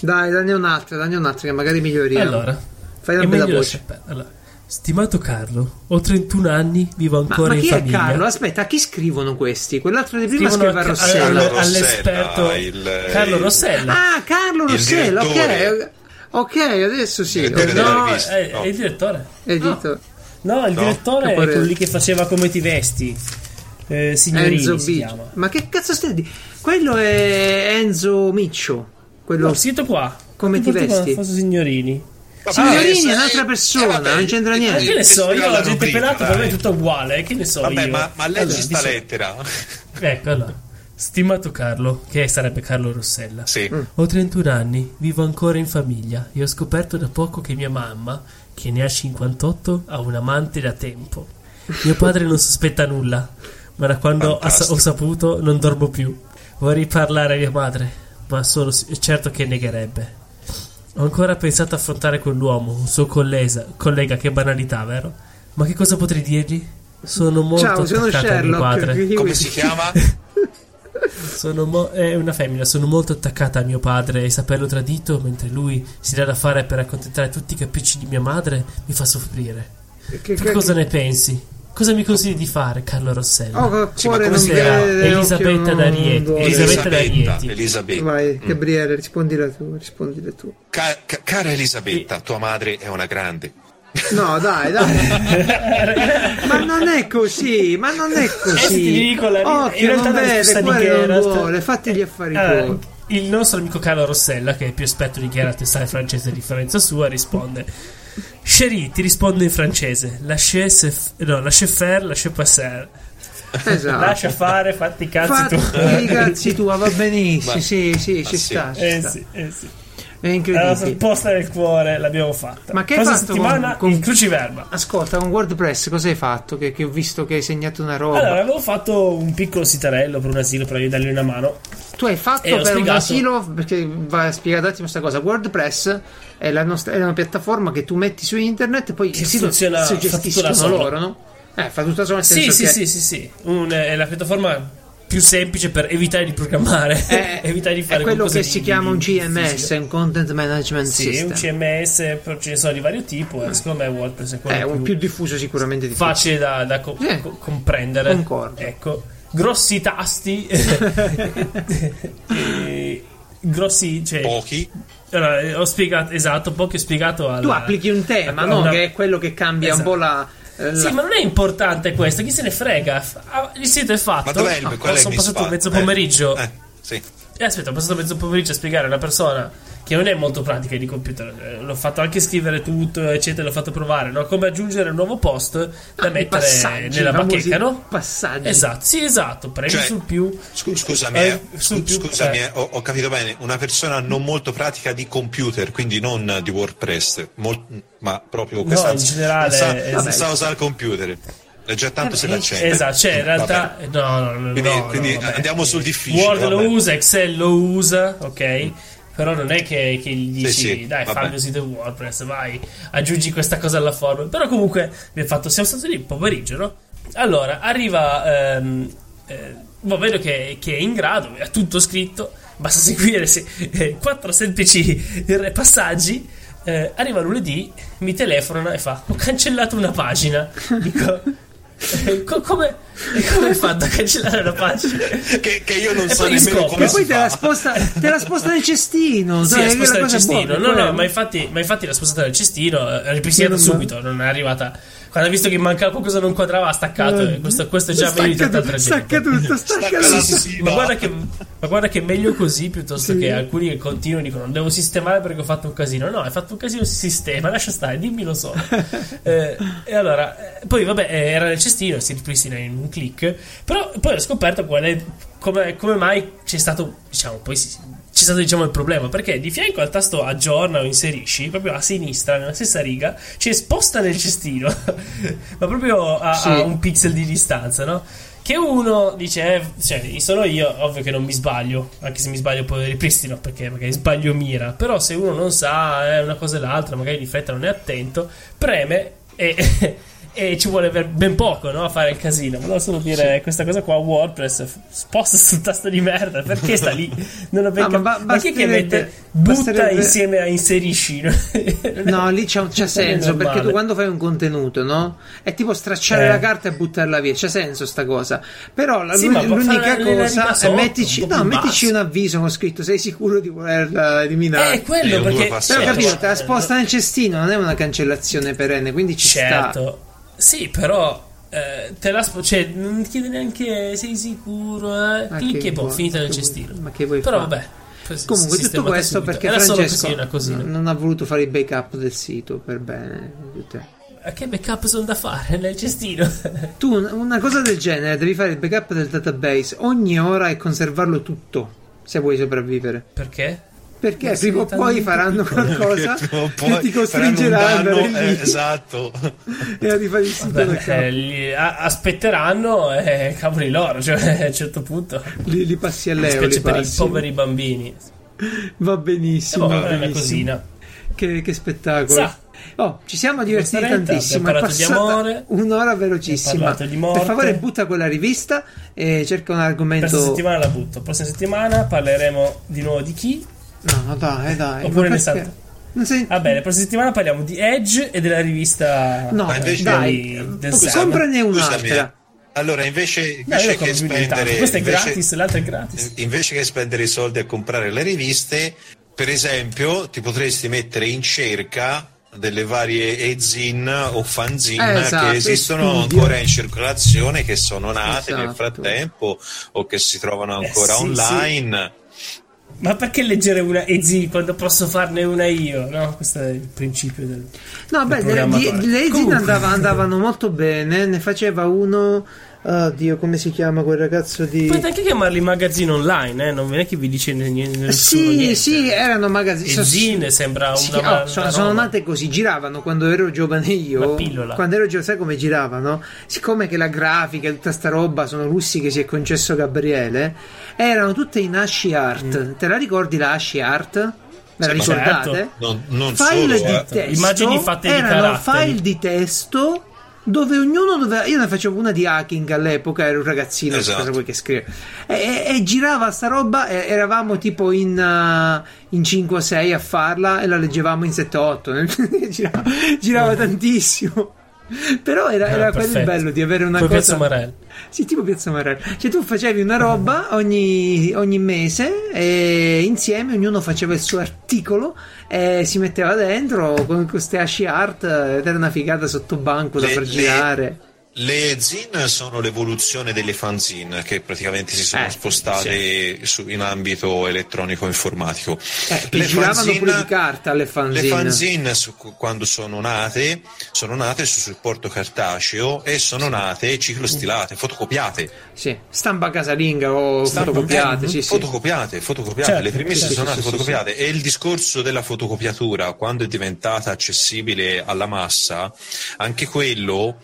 Dai, danne un'altra, danne un'altra che magari miglioriamo. Allora, Fai una bella voce. Allora, stimato Carlo, ho 31 anni, vivo Ma, ancora ma chi in è famiglia. Carlo? Aspetta, a chi scrivono questi? Quell'altro di prima Scrivono scriveva a- Rossella. al- Rossella, all'esperto il- Carlo il- Rossella. Ah, Carlo Il Rossella, ok. Ok, adesso sì. Direttore della no, è, no. è il direttore. Edito. No, il No? direttore è quello lì che faceva come ti vesti. Eh, signorini Enzo si chiama. Ma che cazzo stai di? Quello è Enzo Miccio. Quello No, scritto qua. Come ti vesti? Fosse signorini. Signorini è un'altra eh, persona, eh, vabbè, non c'entra eh, niente. Ma che ne so, io la gente pelata per me è tutto uguale. Che ne so Vabbè, io. ma, ma leggi Allora, sta dice- lettera. Ecco, allora. Stimato Carlo, che sarebbe Carlo Rossella. Sì. Ho 31 anni, vivo ancora in famiglia e ho scoperto da poco che mia mamma, che ne ha 58, ha un amante da tempo. Mio padre non sospetta nulla, ma da quando Fantastico. ho saputo non dormo più. Vorrei parlare a mia madre, ma sono certo che negherebbe. Ho ancora pensato a affrontare quell'uomo, un suo collega, collega, che banalità, vero? Ma che cosa potrei dirgli? Sono molto Ciao, sono attaccata a mio padre. Come si chiama? Sono mo- è una femmina, sono molto attaccata a mio padre e saperlo tradito mentre lui si dà da fare per accontentare tutti i capricci di mia madre mi fa soffrire. Che, che- cosa ne pensi? Cosa mi consigli di fare, Carlo Rossella? Oh, Sì, ma cuore come non si chiama? vede, Elisabetta occhio D'Arieti. Elisabetta Elisabetta. D'Arieti. Elisabetta. Vai, Gabriele, rispondila tu, rispondile tu. Ca- ca- cara Elisabetta, tua madre è una grande. No, dai, dai. ma non è così, ma non è Eh, ti così. dico la- in Occhio, realtà non vede, quello non vuole, fatti gli affari Allora, tuoi. il nostro amico Carlo Rossella, che è più esperto di e sa il francese a differenza sua, risponde: Chérie, ti rispondo in francese. Lasciez, no, lasciez faire, lasciez passer. Esatto. Lascia fare, fatti i cazzi Fatti tu. i cazzi tua, va benissimo. Ma- sì, sì, ci sta. Ci Eh sta. sì, eh sì. È La incredibile. posta nel cuore l'abbiamo fatta. Ma che fatto settimana con- con- cruciverba. Ascolta, con WordPress cosa hai fatto? Che, che ho visto che hai segnato una roba. Allora, avevo fatto un piccolo sitarello per un asilo per dargli una mano. tu hai fatto per un spiegato- asilo, perché va a spiegare un attimo questa cosa. WordPress è, la nostra, è una piattaforma che tu metti su internet e poi Che il sito funziona- si gestiscono loro, no? Eh, fa da solo nel Sì, sì, sì, sì, sì. Un- è la piattaforma più semplice per evitare di programmare, è, evitare di fare è quello che di- si di- chiama un CMS, un Content Management Sì, System. un CMS, però ce ne sono di vario tipo. E secondo me WordPress è quello è un più diffuso sicuramente di facile da, da co- Eh, co- comprendere. concordo. Ecco, grossi tasti, e grossi, cioè, Pochi. allora, eh, ho spiegato, esatto, pochi ho spiegato alla, Tu applichi un tema, a- no? una- Che è quello che cambia Esatto. un po' la. Eh, Sì, ma non è importante questo, chi se ne frega? Ah, Il sito è fatto. Ma dov'è il Ah, sono passato mezzo Eh, pomeriggio. Eh, sì. E aspetta, ho passato mezzo pomeriggio a spiegare a una persona che non è molto pratica di computer. eh, L'ho fatto anche scrivere tutto, eccetera. L'ho fatto provare, no? Come aggiungere un nuovo post da Ah, mettere nella bacheca, no? Passaggi. Esatto, sì, esatto. Premi Cioè, sul più. Scu- scusami, Eh, eh, scu- più- scusami eh. eh, ho, ho capito bene, una persona non molto pratica di computer, quindi non di WordPress, mol- ma proprio questa in generale, non sa, eh, non sì. sa usare il computer. E già tanto se Eh, l'accende. Esatto, cioè in realtà. Vabbè. No, no, no. Quindi, no, quindi no, andiamo sul difficile. Word lo vabbè. usa, Excel lo usa, ok? Però non è che, che gli dici, sì, dai, vabbè. fa il mio sito WordPress, vai, aggiungi questa cosa alla forma. Però comunque abbiamo fatto, siamo stati lì pomeriggio, no? Allora, arriva, ehm, eh, boh, vedo che, che è in grado, ha tutto scritto, basta seguire se- eh, quattro semplici eh, passaggi. Eh, arriva lunedì, mi telefona e fa: Ho cancellato una pagina. Dico, eh, co- come, come hai fatto a cancellare una pagina? Che, che io non E so nemmeno scopro- come E poi si te la, sposta, te la sposta nel cestino. Sì, la nel cestino. buona, No, no, ma infatti, ma infatti l'ha spostata nel cestino, è ripristinata male. subito, non è arrivata. Quando ha visto che mancava qualcosa non quadrava, ha staccato. e questo, questo è già Stacca meglio di tanta gente. stacca tutto, stacca tutto. Ma guarda, che, ma guarda che è meglio così piuttosto Sì. che alcuni che continuano e dicono devo sistemare perché ho fatto un casino. No, hai fatto un casino, si sistema, lascia stare, dimmelo solo. Eh, e allora, eh, poi vabbè, eh, era nel cestino, si ripristina in un click. Però poi ho scoperto qual è, come, come mai c'è stato, diciamo, poi si- c'è stato diciamo il problema perché di fianco al tasto aggiorna o inserisci proprio a sinistra nella stessa riga c'è sposta nel cestino ma proprio a, Sì. a un pixel di distanza no? che uno dice eh, cioè sono io ovvio che non mi sbaglio anche se mi sbaglio poi ripristino perché magari sbaglio mira però se uno non sa è una cosa e l'altra magari di fretta non è attento preme e e ci vuole ben poco no, a fare il casino. Volevo solo dire questa cosa qua. WordPress sposta sul tasto di merda perché sta lì? Non ho ben Ah, ma ba- ma chi è che mette butta basterebbe- insieme a inserisci? No, lì c'è, c'è senso perché tu quando fai un contenuto, no? È tipo stracciare Eh. la carta e buttarla via. C'è senso sta cosa. Però la- Sì, può l'unica cosa è mettici, un no, mettici un avviso con scritto sei sicuro di volerla eliminare. è quello Io due perché Però Certo. capito, te la eh, sposta nel cestino, non è una cancellazione perenne, quindi ci sta. Sì, però eh, te la spo- cioè, non ti chiede neanche sei sicuro, eh? Clicchi e boh, finita nel cestino. vuoi- Ma che vuoi Però fare? vabbè. Comunque tutto questo subito. perché Era Francesco così, una cosina. non, ha voluto fare il backup del sito per bene. Ma che backup sono da fare nel cestino? Tu un- una cosa del genere devi fare il backup del database ogni ora e conservarlo tutto se vuoi sopravvivere. Perché? Perché Ma prima o poi faranno qualcosa Che ti costringerà danno, andare eh, lì esatto. e a rifare il sito da eh, li- a- aspetteranno e cavoli loro, cioè a un certo punto. Li, li passi a Leo, li Specie per i poveri bambini. Va Eh, benissimo, boh, va benissimo. cosina. Che, che spettacolo. Sa. Oh, ci siamo divertiti Questa tantissimo. È passata amore, un'ora velocissima. Per favore, butta quella rivista e cerca un Questa argomento. settimana la butto. Prossima settimana parleremo di nuovo di chi? No, no, dai, dai. Oppure ne? Non sei... Va bene, la prossima settimana parliamo di Edge e della rivista. No, Ma invece- dai, del eh, comprane Scusami, un'altra. allora invece, invece lo che spendere Questa è invece- gratis, l'altra è gratis. invece che spendere i soldi a comprare le riviste, per esempio, ti potresti mettere in cerca delle varie e-zin o fanzine Eh, esatto, che esistono studio. ancora in circolazione, che sono nate nel Esatto. frattempo o che si trovano ancora Eh, sì, online. Ma perché leggere una EZ quando posso farne una io? No, questo è il principio del. No, beh, le, le Comunque. andava- andavano molto bene. Ne faceva uno. Oddio, come si chiama quel ragazzo di. Potete anche chiamarli magazzini online, eh? Non è che vi dice niente. nessuno Sì, niente. sì, erano magazzini. Zine sembra Sì, una, oh, sono, una sono nate così, giravano quando ero giovane io. Quando ero giovane, sai come giravano? Siccome che la grafica e tutta sta roba sono russi che si è concesso Gabriele, erano tutte in Ashi Art. Te la ricordi la Ashi Art? Me la Sì, ricordate? certo. Non, non file solo, di eh. testo Immagini fatte di erano caratteri. file di testo dove ognuno doveva io ne facevo una di hacking all'epoca ero un ragazzino Esatto. cosa vuoi che scrive e, e- e girava sta roba e eravamo tipo in, uh, in 5 o 6 a farla e la leggevamo in 7 o 8 girava, girava tantissimo però era, Ah, era quello il bello di avere una Poi cosa Piazza Marel. sì, tipo Piazza Marello. Cioè, tu facevi una roba ogni, ogni mese e insieme ognuno faceva il suo articolo e si metteva dentro con queste asci art ed era una figata sotto banco da Le- far le- girare. Le zin sono l'evoluzione delle fanzine che praticamente si sono Eh, spostate su- in ambito elettronico informatico. Eh, che giravano pure di carta le fanzine. Le fanzine su- quando sono nate sono nate su supporto cartaceo e sono nate ciclostilate, fotocopiate. Sì, stampa casalinga o fotocopiate. Eh, Sì, sì. Fotocopiate, fotocopiate, Certo, le premesse sì, sono sì, nate sì, fotocopiate e il discorso della fotocopiatura quando è diventata accessibile alla massa, anche quello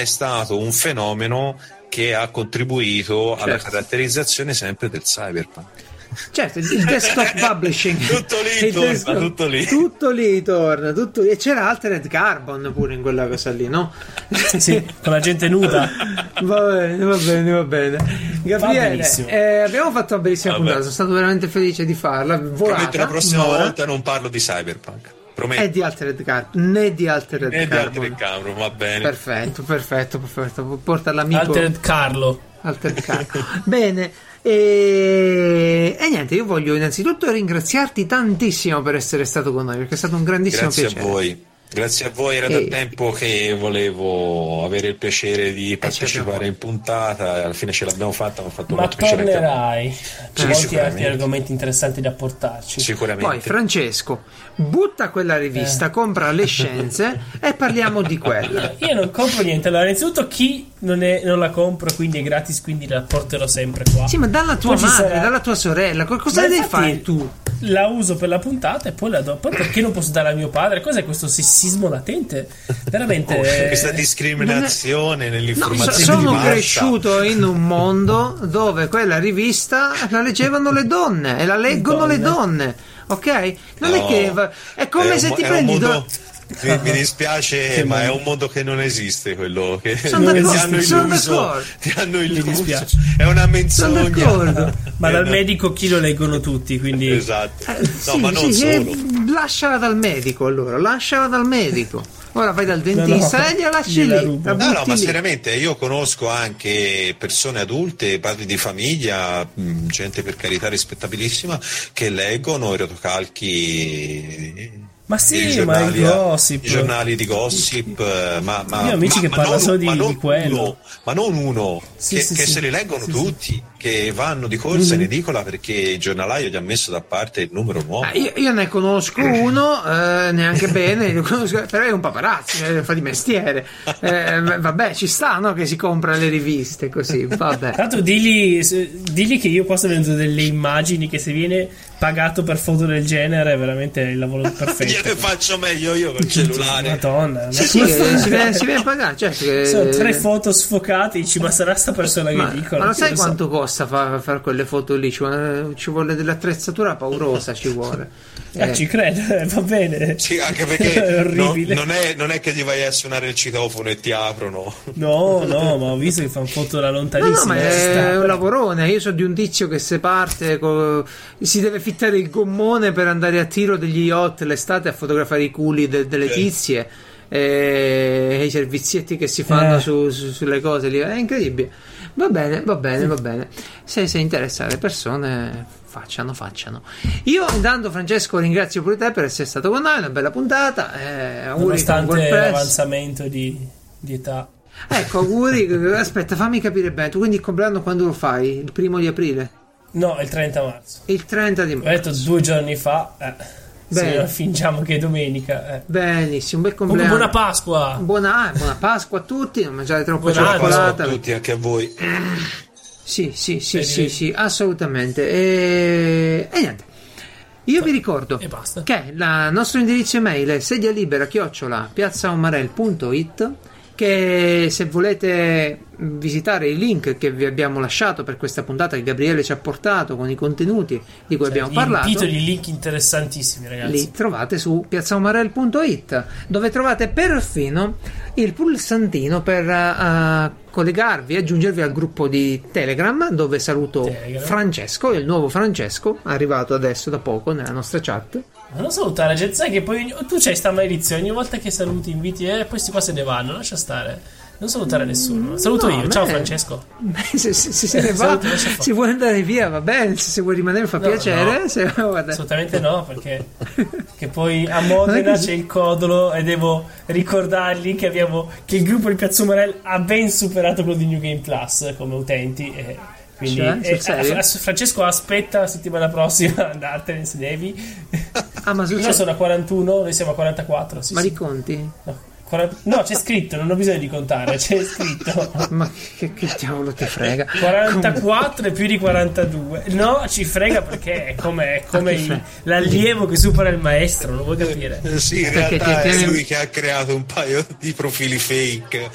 è stato un fenomeno che ha contribuito alla Certo. caratterizzazione sempre del cyberpunk. Certo, il desktop publishing. Tutto lì torna, desktop- tutto lì. Tutto lì torna, tutto lì. E c'era Altered Carbon pure in quella cosa lì, no? Sì, con la gente nuda. Va bene, va bene, va bene. Gabriele, benissimo. eh, abbiamo fatto una bellissima Vabbè. puntata, sono stato veramente felice di farla. Volata, Prometto la prossima volta non parlo di cyberpunk. Prometto. E di Altered Carbon, né di Altered E di Carbon. altre cambro, va bene. Perfetto, perfetto, perfetto. Porta l'amico Altered Carlo. Altered Carbon. bene. E... e niente, io voglio innanzitutto ringraziarti tantissimo per essere stato con noi, perché è stato un grandissimo Grazie piacere. a voi. Grazie a voi, era E- da tempo che volevo avere il piacere di partecipare in puntata e alla fine ce l'abbiamo fatta, mi ha fatto Ma tornerai. C'è molti altri argomenti interessanti da portarci. Sicuramente. Poi Francesco, butta quella rivista, Eh. compra le scienze e parliamo di quella. Io non compro niente. Allora, innanzitutto, chi non, è- non la compro, quindi è gratis, quindi la porterò sempre qua. Sì, ma dalla tua Poi ci madre, sarà- dalla tua sorella, co- cosa Ma devi infatti fare tu? La uso per la puntata e poi la do. Poi perché non posso dare a mio padre? Cos'è questo sessismo latente? Veramente. Oh, eh, questa discriminazione No, nell'informazione di sono cresciuto in un mondo dove quella rivista la leggevano le donne e la leggono le donne, ok? Non No, è che va- è come un se mo- ti è un prendi mondo- do- mi, mi dispiace, ma è un mondo che non esiste quello che Sono ti hanno sono illuso. d'accordo. Ti hanno illuso. dispiace. È una Sono menzogna. d'accordo. Ma dal medico chi lo leggono tutti? Quindi. Esatto. Eh, No, sì, ma non sì, solo. eh, lasciala dal medico allora, lasciala dal medico. Ora vai dal dentista no, e gliela lasci lì. la No, no, ma lì. seriamente io conosco anche persone adulte, padri di famiglia, mh, gente per carità rispettabilissima, che leggono i rotocalchi. Ma sì, i ma giornali, il eh, gossip. I giornali di gossip, eh, ma, ma, Io ho amici ma- che parlano non- solo di- di quello. uno, ma non uno, Sì, che, sì, che sì. se li leggono Sì, sì. tutti, che vanno di corsa Mhm. in edicola perché il giornalaio gli ha messo da parte il numero nuovo. Ah, io, io ne conosco uno, eh, neanche bene, conosco- però è un paparazzi, eh, fa di mestiere. Eh, vabbè, ci sta no, che si compra le riviste così, vabbè. Tanto digli, digli che io posso vendere delle immagini che se viene pagato per foto del genere è veramente il lavoro perfetto. faccio meglio io col cellulare. Madonna, Sì, sì, che si viene, si viene a pagare, che... sono tre foto sfocate, dici ma sarà sta persona che Ma, dicono? ma lo Io sai so. quanto costa fare far quelle foto lì? Ci vuole, ci vuole dell'attrezzatura paurosa, ci vuole. Eh, ci credo, eh, va bene. Sì, anche è perché no- orribile. non, è, non è che gli vai a suonare il citofono e ti aprono. No, no, ma ho visto che fanno foto da No, lontanissimo. no, ma è un lavorone. Io so di un tizio che se parte, co- si deve fittare il gommone per andare a tiro degli yacht l'estate a fotografare i culi de- delle Eh. tizie. e i servizietti che si fanno Eh. su- su- sulle cose lì. È incredibile. Va bene, va bene, va bene. Se, se interessa alle persone, facciano, facciano. Io intanto, Francesco, ringrazio pure te per essere stato con noi. Una bella puntata. Eh, Nonostante l'avanzamento di, di età. Ecco, auguri. Aspetta, fammi capire bene. Tu quindi il compleanno quando lo fai? Il primo di aprile? No, il 30 marzo. Il 30 di Ho marzo. detto due giorni fa. Eh, Bene. se fingiamo che è domenica. Eh. Benissimo, un bel Comunque, compleanno. buona Pasqua. Buona, ah, buona Pasqua a tutti, non mangiate troppa Buona Ciao a cioccolata. tutti, anche a voi. Sì, sì, sì, Vedi, sì, vedi. sì, assolutamente. E, e niente. Io vi ricordo E basta. che il nostro indirizzo email è sedialibera chiocciola piazzaomarel.it che se volete visitare i link che vi abbiamo lasciato per questa puntata che Gabriele ci ha portato con i contenuti di cui abbiamo parlato di link interessantissimi, ragazzi. li trovate su piazzaomarel.it dove trovate perfino il pulsantino per eh, collegarvi e aggiungervi al gruppo di Telegram dove saluto Telegram. Francesco, il nuovo Francesco, arrivato adesso da poco nella nostra chat. Non salutare, gente, sai che poi tu c'hai sta maledizione, ogni volta che saluti, inviti, e eh, poi questi qua se ne vanno, lascia stare. Non salutare nessuno. Saluto No, io, ciao me- Francesco. Se, se- se se ne va, si vuole andare via, va bene. Se, se vuoi rimanere fa No, piacere. no. se- guarda. Assolutamente no, perché che poi a Modena c'è il codolo e devo ricordargli che, abbiamo, che il gruppo di Piazza Umarell ha ben superato quello di New Game Plus come utenti. E quindi Cioè, e- a- a- Francesco aspetta la settimana prossima andartene se devi. Ah, ma sul Io sono a 41, noi siamo a 44. Sì, Ma sì. li conti? No, 40 no, c'è scritto, non ho bisogno di contare, c'è scritto. Ma che, che diavolo ti frega? 44 e più di 42. No, ci frega perché è come, è come Ah, il- l'allievo che supera il maestro, lo vuoi capire? Eh, Sì, in Perché realtà ti- è lui che ha creato un paio di profili fake.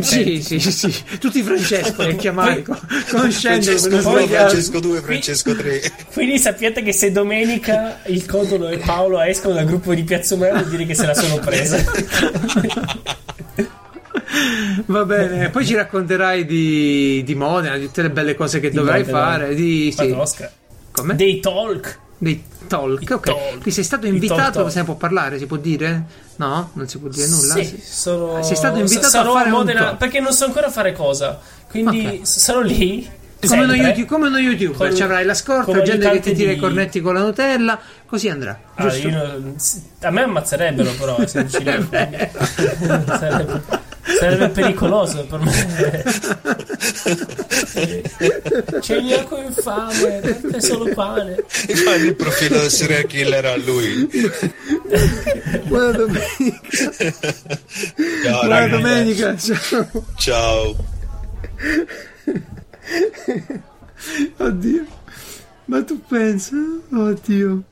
Sì, sì, sì, tutti Francesco li chiamati co- conoscendo Francesco quello 1, sbagliato. Francesco 2, Francesco 3. Quindi sappiate che se domenica il Codolo e Paolo escono dal gruppo di Piazza Umano vuol dire che se la sono presa. Va bene, poi ci racconterai di, di Modena, di tutte le belle cose che dovrai Modena. fare. Di, sì. Come? Dei talk. Dei talk, I ok. talk. Qui sei stato invitato, talk se ne può parlare, si può dire? No? Non si può dire nulla? Sì, sono... Sei stato invitato sarò a fare un Modena perché non so ancora fare cosa. Quindi Ok. sarò lì. Come uno. YouTube, come uno youtuber, Con- ci avrai la scorta, come gente che ti tira i di- cornetti con la Nutella, così andrà. Ah, non- a me ammazzerebbero però se ci sarebbe, sarebbe pericoloso per me c'è il gioco infame te solo pane E fai il profilo del serial killer a lui. Buona domenica. Ciao, Buona ragazzi. domenica. Ciao. Ciao. Oddio. Ma tu pensa? Oddio.